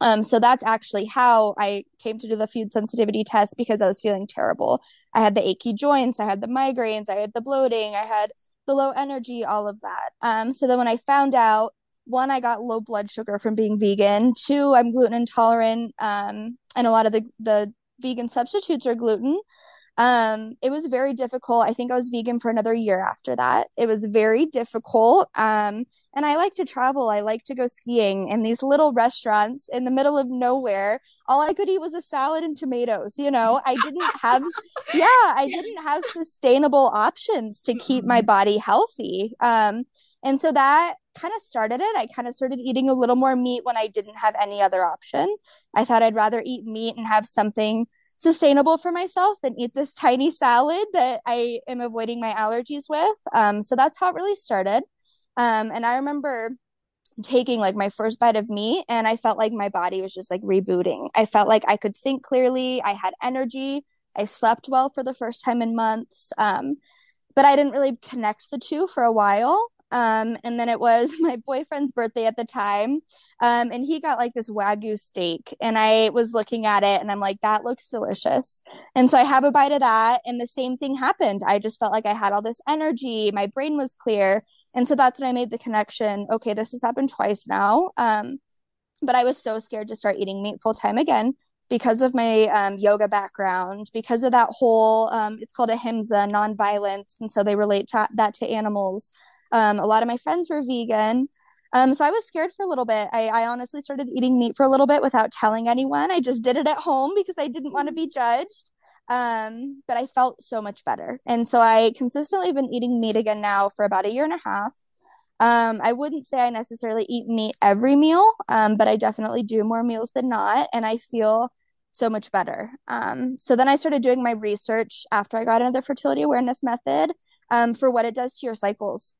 S2: Um, so that's actually how I came to do the food sensitivity test because I was feeling terrible. I had the achy joints, I had the migraines, I had the bloating, I had the low energy, all of that. Um, so then when I found out, one, I got low blood sugar from being vegan. Two, I'm gluten intolerant, um, and a lot of the the vegan substitutes are gluten. Um, it was very difficult. I think I was vegan for another year after that. It was very difficult. Um, and I like to travel. I like to go skiing in these little restaurants in the middle of nowhere. All I could eat was a salad and tomatoes. You know, I didn't have, yeah, I didn't have sustainable options to keep my mm-hmm. body healthy. Um, and so that kind of started it. I kind of started eating a little more meat when I didn't have any other option. I thought I'd rather eat meat and have something sustainable for myself than eat this tiny salad that I am avoiding my allergies with. Um, so that's how it really started. Um, and I remember taking like my first bite of meat and I felt like my body was just like rebooting. I felt like I could think clearly, I had energy, I slept well for the first time in months. Um, but I didn't really connect the two for a while. Um, and then it was my boyfriend's birthday at the time. Um, and he got like this Wagyu steak. And I was looking at it and I'm like, that looks delicious. And so I have a bite of that. And the same thing happened. I just felt like I had all this energy. My brain was clear. And so that's when I made the connection. Okay, this has happened twice now. Um, but I was so scared to start eating meat full time again because of my um, yoga background, because of that whole, um, it's called ahimsa, nonviolence. And so they relate to, that to animals. Um, a lot of my friends were vegan. Um, so I was scared for a little bit. I, I honestly started eating meat for a little bit without telling anyone. I just did it at home because I didn't want to be judged. Um, but I felt so much better. And so I consistently been eating meat again now for about a year and a half. Um, I wouldn't say I necessarily eat meat every meal, um, but I definitely do more meals than not. And I feel so much better. Um, so then I started doing my research after I got into the fertility awareness method um, for what it does to your cycles.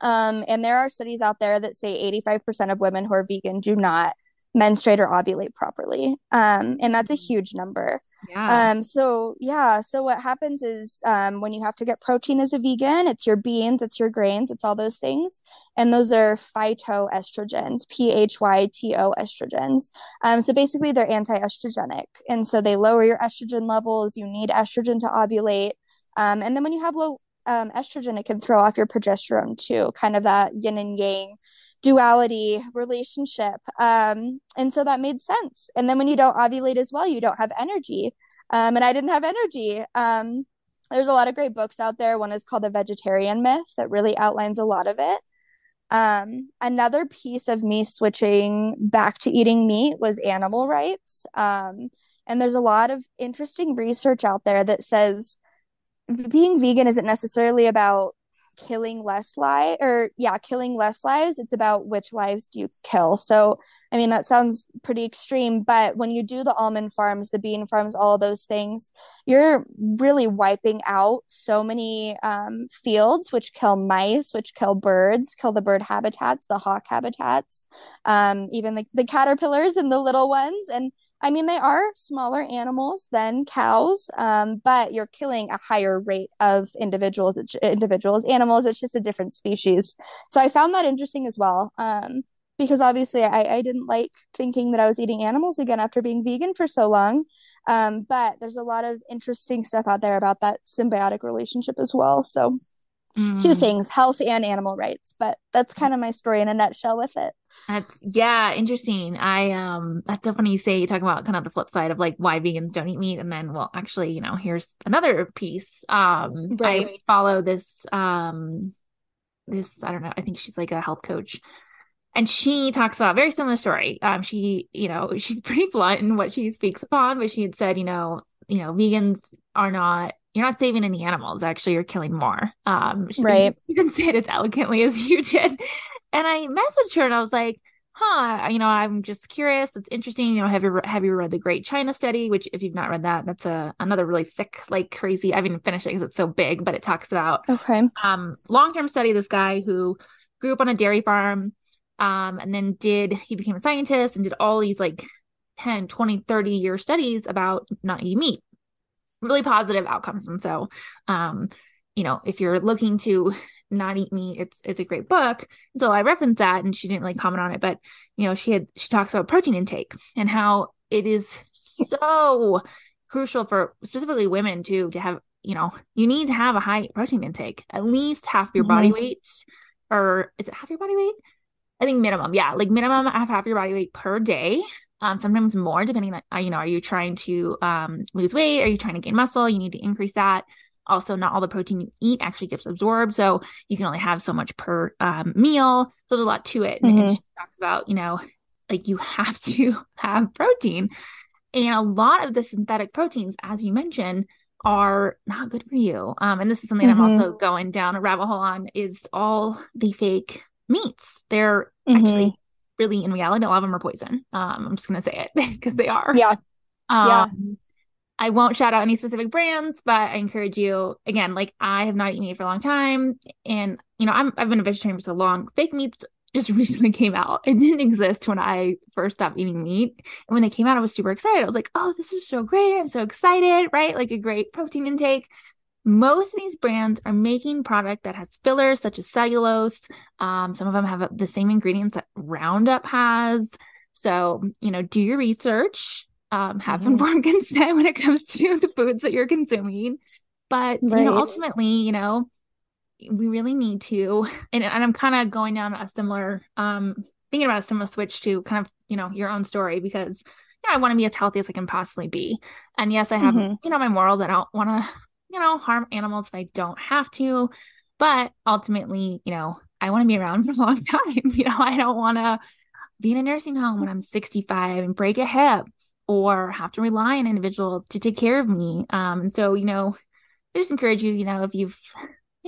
S2: Um, and there are studies out there that say 85% of women who are vegan do not menstruate or ovulate properly. Um, and that's a mm-hmm. huge number. Yeah. Um, so yeah, so what happens is um, when you have to get protein as a vegan, it's your beans, it's your grains, it's all those things. And those are phytoestrogens, P H Y T O estrogens. Um, so basically they're anti-estrogenic. And so they lower your estrogen levels. You need estrogen to ovulate. Um, and then when you have low um, estrogen, it can throw off your progesterone too, kind of that yin and yang duality relationship. Um, and so that made sense. And then when you don't ovulate as well, you don't have energy. Um, and I didn't have energy. Um, there's a lot of great books out there. One is called The Vegetarian Myth that really outlines a lot of it. Um, another piece of me switching back to eating meat was animal rights. Um, and there's a lot of interesting research out there that says being vegan isn't necessarily about killing less lives or yeah killing less lives it's about which lives do you kill. So i mean that sounds pretty extreme but when you do the almond farms the bean farms all those things you're really wiping out so many um, fields which kill mice which kill birds kill the bird habitats the hawk habitats um, even the, the caterpillars and the little ones and I mean, they are smaller animals than cows, um, but you're killing a higher rate of individuals. Individuals, animals. It's just a different species. So I found that interesting as well, um, because obviously I, I didn't like thinking that I was eating animals again after being vegan for so long. Um, but there's a lot of interesting stuff out there about that symbiotic relationship as well. So mm. two things: health and animal rights. But that's kind of my story in a nutshell with it.
S1: That's yeah, interesting. I um that's so funny you say you talk about kind of the flip side of like why vegans don't eat meat and then well actually, you know, here's another piece. Um right. I follow this um this I don't know, I think she's like a health coach. And she talks about very similar story. Um she, you know, she's pretty blunt in what she speaks upon, but she had said, you know, you know, vegans are not you're not saving any animals. Actually, you're killing more. Um,
S2: right.
S1: You didn't say it as elegantly as you did. And I messaged her and I was like, huh, you know, I'm just curious. It's interesting. You know, have you have you read the Great China Study? Which, if you've not read that, that's a another really thick, like crazy. I haven't finished it because it's so big, but it talks about
S2: okay,
S1: um, long term study. This guy who grew up on a dairy farm, um, and then did he became a scientist and did all these like 10, 20, 30 year studies about not eating meat. Really positive outcomes. And so, um, you know, if you're looking to not eat meat it's it's a great book so i referenced that and she didn't like comment on it but you know she had she talks about protein intake and how it is so crucial for specifically women too to have you know you need to have a high protein intake at least half your mm-hmm. body weight or is it half your body weight i think minimum yeah like minimum half half your body weight per day um, sometimes more, depending on, you know, are you trying to um, lose weight? Are you trying to gain muscle? You need to increase that. Also, not all the protein you eat actually gets absorbed. So you can only have so much per um, meal. So there's a lot to it. Mm-hmm. And she talks about, you know, like you have to have protein. And a lot of the synthetic proteins, as you mentioned, are not good for you. Um, and this is something mm-hmm. I'm also going down a rabbit hole on is all the fake meats. They're mm-hmm. actually really in reality, a lot of them are poison. Um, I'm just gonna say it because they are.
S2: Yeah. Um, yeah.
S1: I won't shout out any specific brands, but I encourage you again, like I have not eaten meat for a long time. And you know, I'm I've been a vegetarian for so long. Fake meats just recently came out. It didn't exist when I first stopped eating meat. And when they came out, I was super excited. I was like, oh, this is so great. I'm so excited, right? Like a great protein intake. Most of these brands are making product that has fillers such as cellulose. Um, some of them have the same ingredients that Roundup has. So, you know, do your research, um, have mm-hmm. informed consent when it comes to the foods that you're consuming. But, right. you know, ultimately, you know, we really need to and, and i'm kind of going down a similar um thinking about a similar switch to kind of you know your own story because you know, i want to be as healthy as i can possibly be and yes i have mm-hmm. you know my morals i don't want to you know harm animals if i don't have to but ultimately you know i want to be around for a long time you know i don't want to be in a nursing home when i'm 65 and break a hip or have to rely on individuals to take care of me um and so you know i just encourage you you know if you've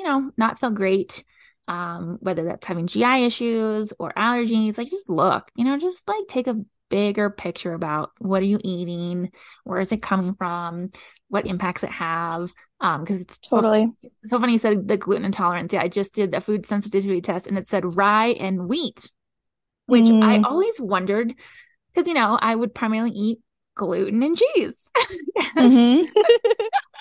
S1: you know, not felt great, um, whether that's having GI issues or allergies, like just look, you know, just like take a bigger picture about what are you eating, where is it coming from, what impacts it have. Um, because it's
S2: totally
S1: so, so funny you said the gluten intolerance. Yeah, I just did a food sensitivity test and it said rye and wheat, which mm. I always wondered because you know, I would primarily eat gluten and cheese. mm-hmm.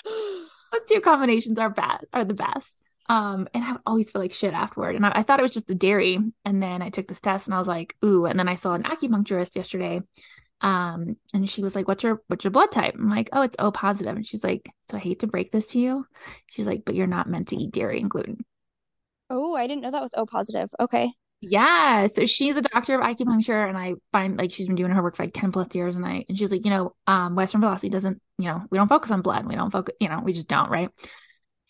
S1: Those two combinations are bad, are the best. Um, and I would always feel like shit afterward. And I, I, thought it was just the dairy. And then I took this test and I was like, ooh. And then I saw an acupuncturist yesterday. Um, and she was like, What's your what's your blood type? I'm like, Oh, it's O positive. And she's like, So I hate to break this to you. She's like, But you're not meant to eat dairy and gluten.
S2: Oh, I didn't know that with O positive. Okay.
S1: Yeah. So she's a doctor of acupuncture and I find like she's been doing her work for like 10 plus years. And I and she's like, you know, um, Western philosophy doesn't, you know, we don't focus on blood. We don't focus, you know, we just don't, right?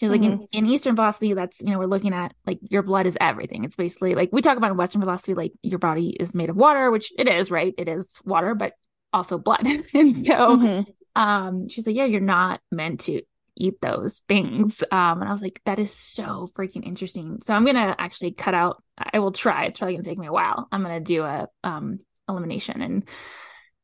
S1: She's like mm-hmm. in, in Eastern philosophy, that's you know, we're looking at like your blood is everything. It's basically like we talk about in Western philosophy, like your body is made of water, which it is, right? It is water, but also blood. and so mm-hmm. um she's like, Yeah, you're not meant to eat those things. Um, and I was like, that is so freaking interesting. So I'm gonna actually cut out, I will try. It's probably gonna take me a while. I'm gonna do a um elimination and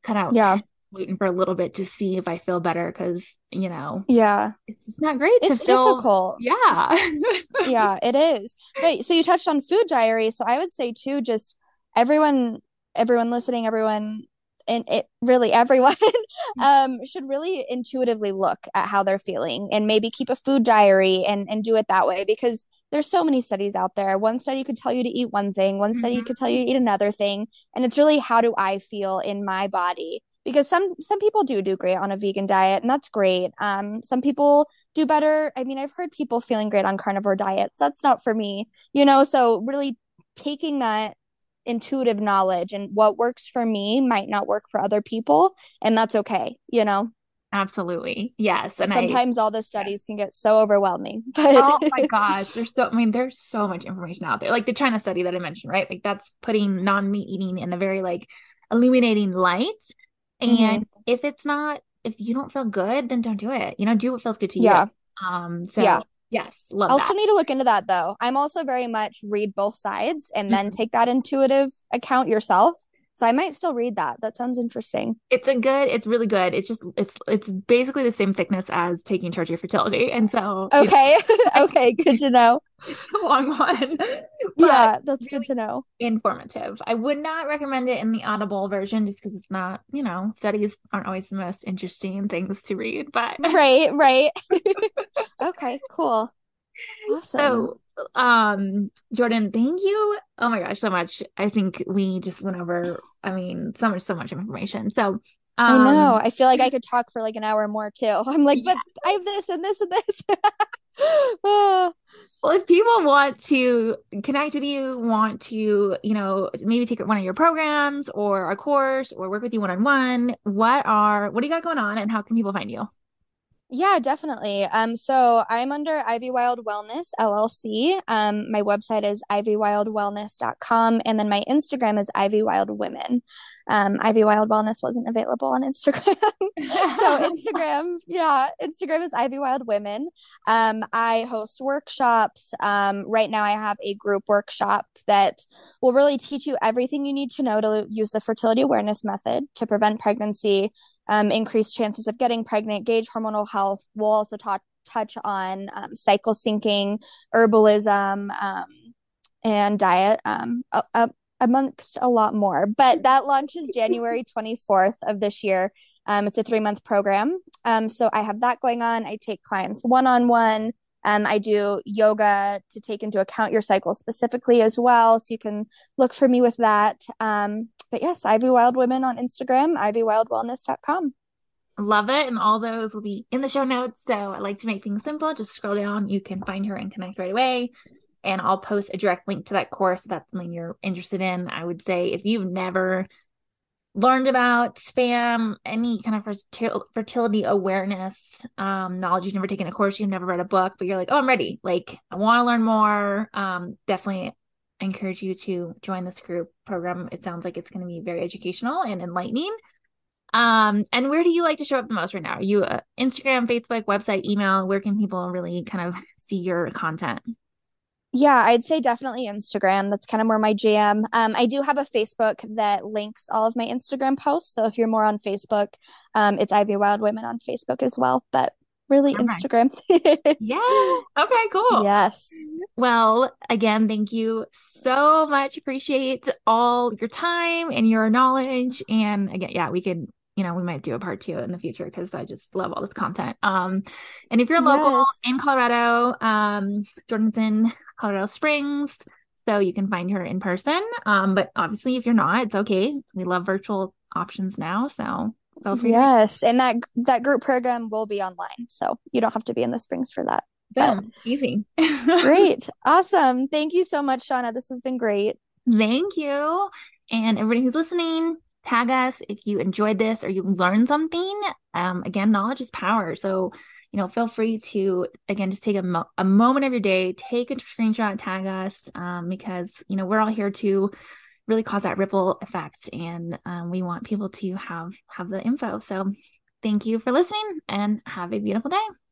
S1: cut out
S2: yeah.
S1: gluten for a little bit to see if I feel better because you know
S2: yeah.
S1: it's not great
S2: it's still, difficult.
S1: Yeah.
S2: Yeah it is. But so you touched on food diary. So I would say too just everyone everyone listening everyone and it really everyone um, should really intuitively look at how they're feeling and maybe keep a food diary and and do it that way because there's so many studies out there. One study could tell you to eat one thing, one study mm-hmm. could tell you to eat another thing, and it's really how do I feel in my body? because some some people do do great on a vegan diet and that's great. Um some people do better. I mean i've heard people feeling great on carnivore diets. That's not for me you know? So really taking that intuitive knowledge and what works for me might not work for other people and that's okay you know
S1: absolutely yes
S2: and sometimes I, all the studies yeah. can get so overwhelming
S1: but oh my gosh there's so i mean there's so much information out there like the china study that i mentioned right like that's putting non-meat eating in a very like illuminating light and mm-hmm. if it's not, if you don't feel good, then don't do it. You know, do what feels good to you. yeah. Um, so yeah. Yes, love
S2: also
S1: that.
S2: need to look into that though. I'm also very much read both sides and then mm-hmm. take that intuitive account yourself. So I might still read that. That sounds interesting.
S1: It's a good, it's really good. It's just it's it's basically the same thickness as taking charge of your fertility. And so
S2: Okay. okay, good to know.
S1: It's a long one.
S2: yeah, that's really good to know.
S1: Informative. I would not recommend it in the audible version just because it's not, you know, studies aren't always the most interesting things to read, but
S2: Right, right. okay, cool.
S1: Awesome. So um jordan thank you. Oh my gosh so much. I think we just went over i mean so much so much information. So um,
S2: i know. i feel like i could talk for like an hour more too. I'm like but i have this and this and this.
S1: Well, if people want to connect with you, want to, you know, maybe take one of your programs or a course or work with you one on one, what are what do you got going on and how can people find you?
S2: Yeah, definitely. Um, so I'm under Ivy Wild Wellness LLC. Um, my website is ivywildwellness.com, and then my Instagram is Ivy Wild Women. Um, Ivy Wild Wellness wasn't available on Instagram. so Instagram, yeah, Instagram is Ivy Wild Women. Um, I host workshops. Um, right now I have a group workshop that will really teach you everything you need to know to use the fertility awareness method to prevent pregnancy, um, increase chances of getting pregnant, gauge hormonal health. We'll also talk touch on um, cycle syncing, herbalism, um, and diet. Um, amongst a lot more. But that launches January 24th of this year. Um, it's a three month program. Um, so I have that going on. I take clients one on one. I do yoga to take into account your cycle specifically as well. So you can look for me with that. Um, but yes, Ivy Wild Women on Instagram, ivywildwellness.com.
S1: Love it. And all those will be in the show notes. So I like to make things simple. Just scroll down. You can find her and connect right away and I'll post a direct link to that course if that's something you're interested in. I would say if you've never learned about FAM, any kind of fertility awareness um, knowledge, you've never taken a course, you've never read a book, but you're like, oh, I'm ready. Like, I want to learn more. Um, definitely encourage you to join this group program. It sounds like it's going to be very educational and enlightening. Um, and where do you like to show up the most right now? Are you uh, Instagram, Facebook, website, email? Where can people really kind of see your content?
S2: Yeah, I'd say definitely Instagram. That's kind of more my jam. Um, I do have a Facebook that links all of my Instagram posts. So if you're more on Facebook, um, it's Ivy Wild Women on Facebook as well. But really, okay. Instagram.
S1: yeah. Okay, cool.
S2: Yes.
S1: Well, again, thank you so much. Appreciate all your time and your knowledge. And again, yeah, we could you know, we might do a part two in the future because I just love all this content. Um, and if you're local yes. in Colorado, um, Jordan's in Colorado Springs, so you can find her in person. Um, but obviously, if you're not, it's okay. We love virtual options now, so
S2: feel free. Yes, and that that group program will be online, so you don't have to be in the Springs for that.
S1: Boom, easy.
S2: great, awesome. Thank you so much, Shauna. This has been great.
S1: Thank you, and everybody who's listening tag us if you enjoyed this or you learned something. Um, again, knowledge is power. So, you know, feel free to, again, just take a, mo- a moment of your day, take a screenshot, tag us, um, because, you know, we're all here to really cause that ripple effect. And um, we want people to have, have the info. So thank you for listening and have a beautiful day.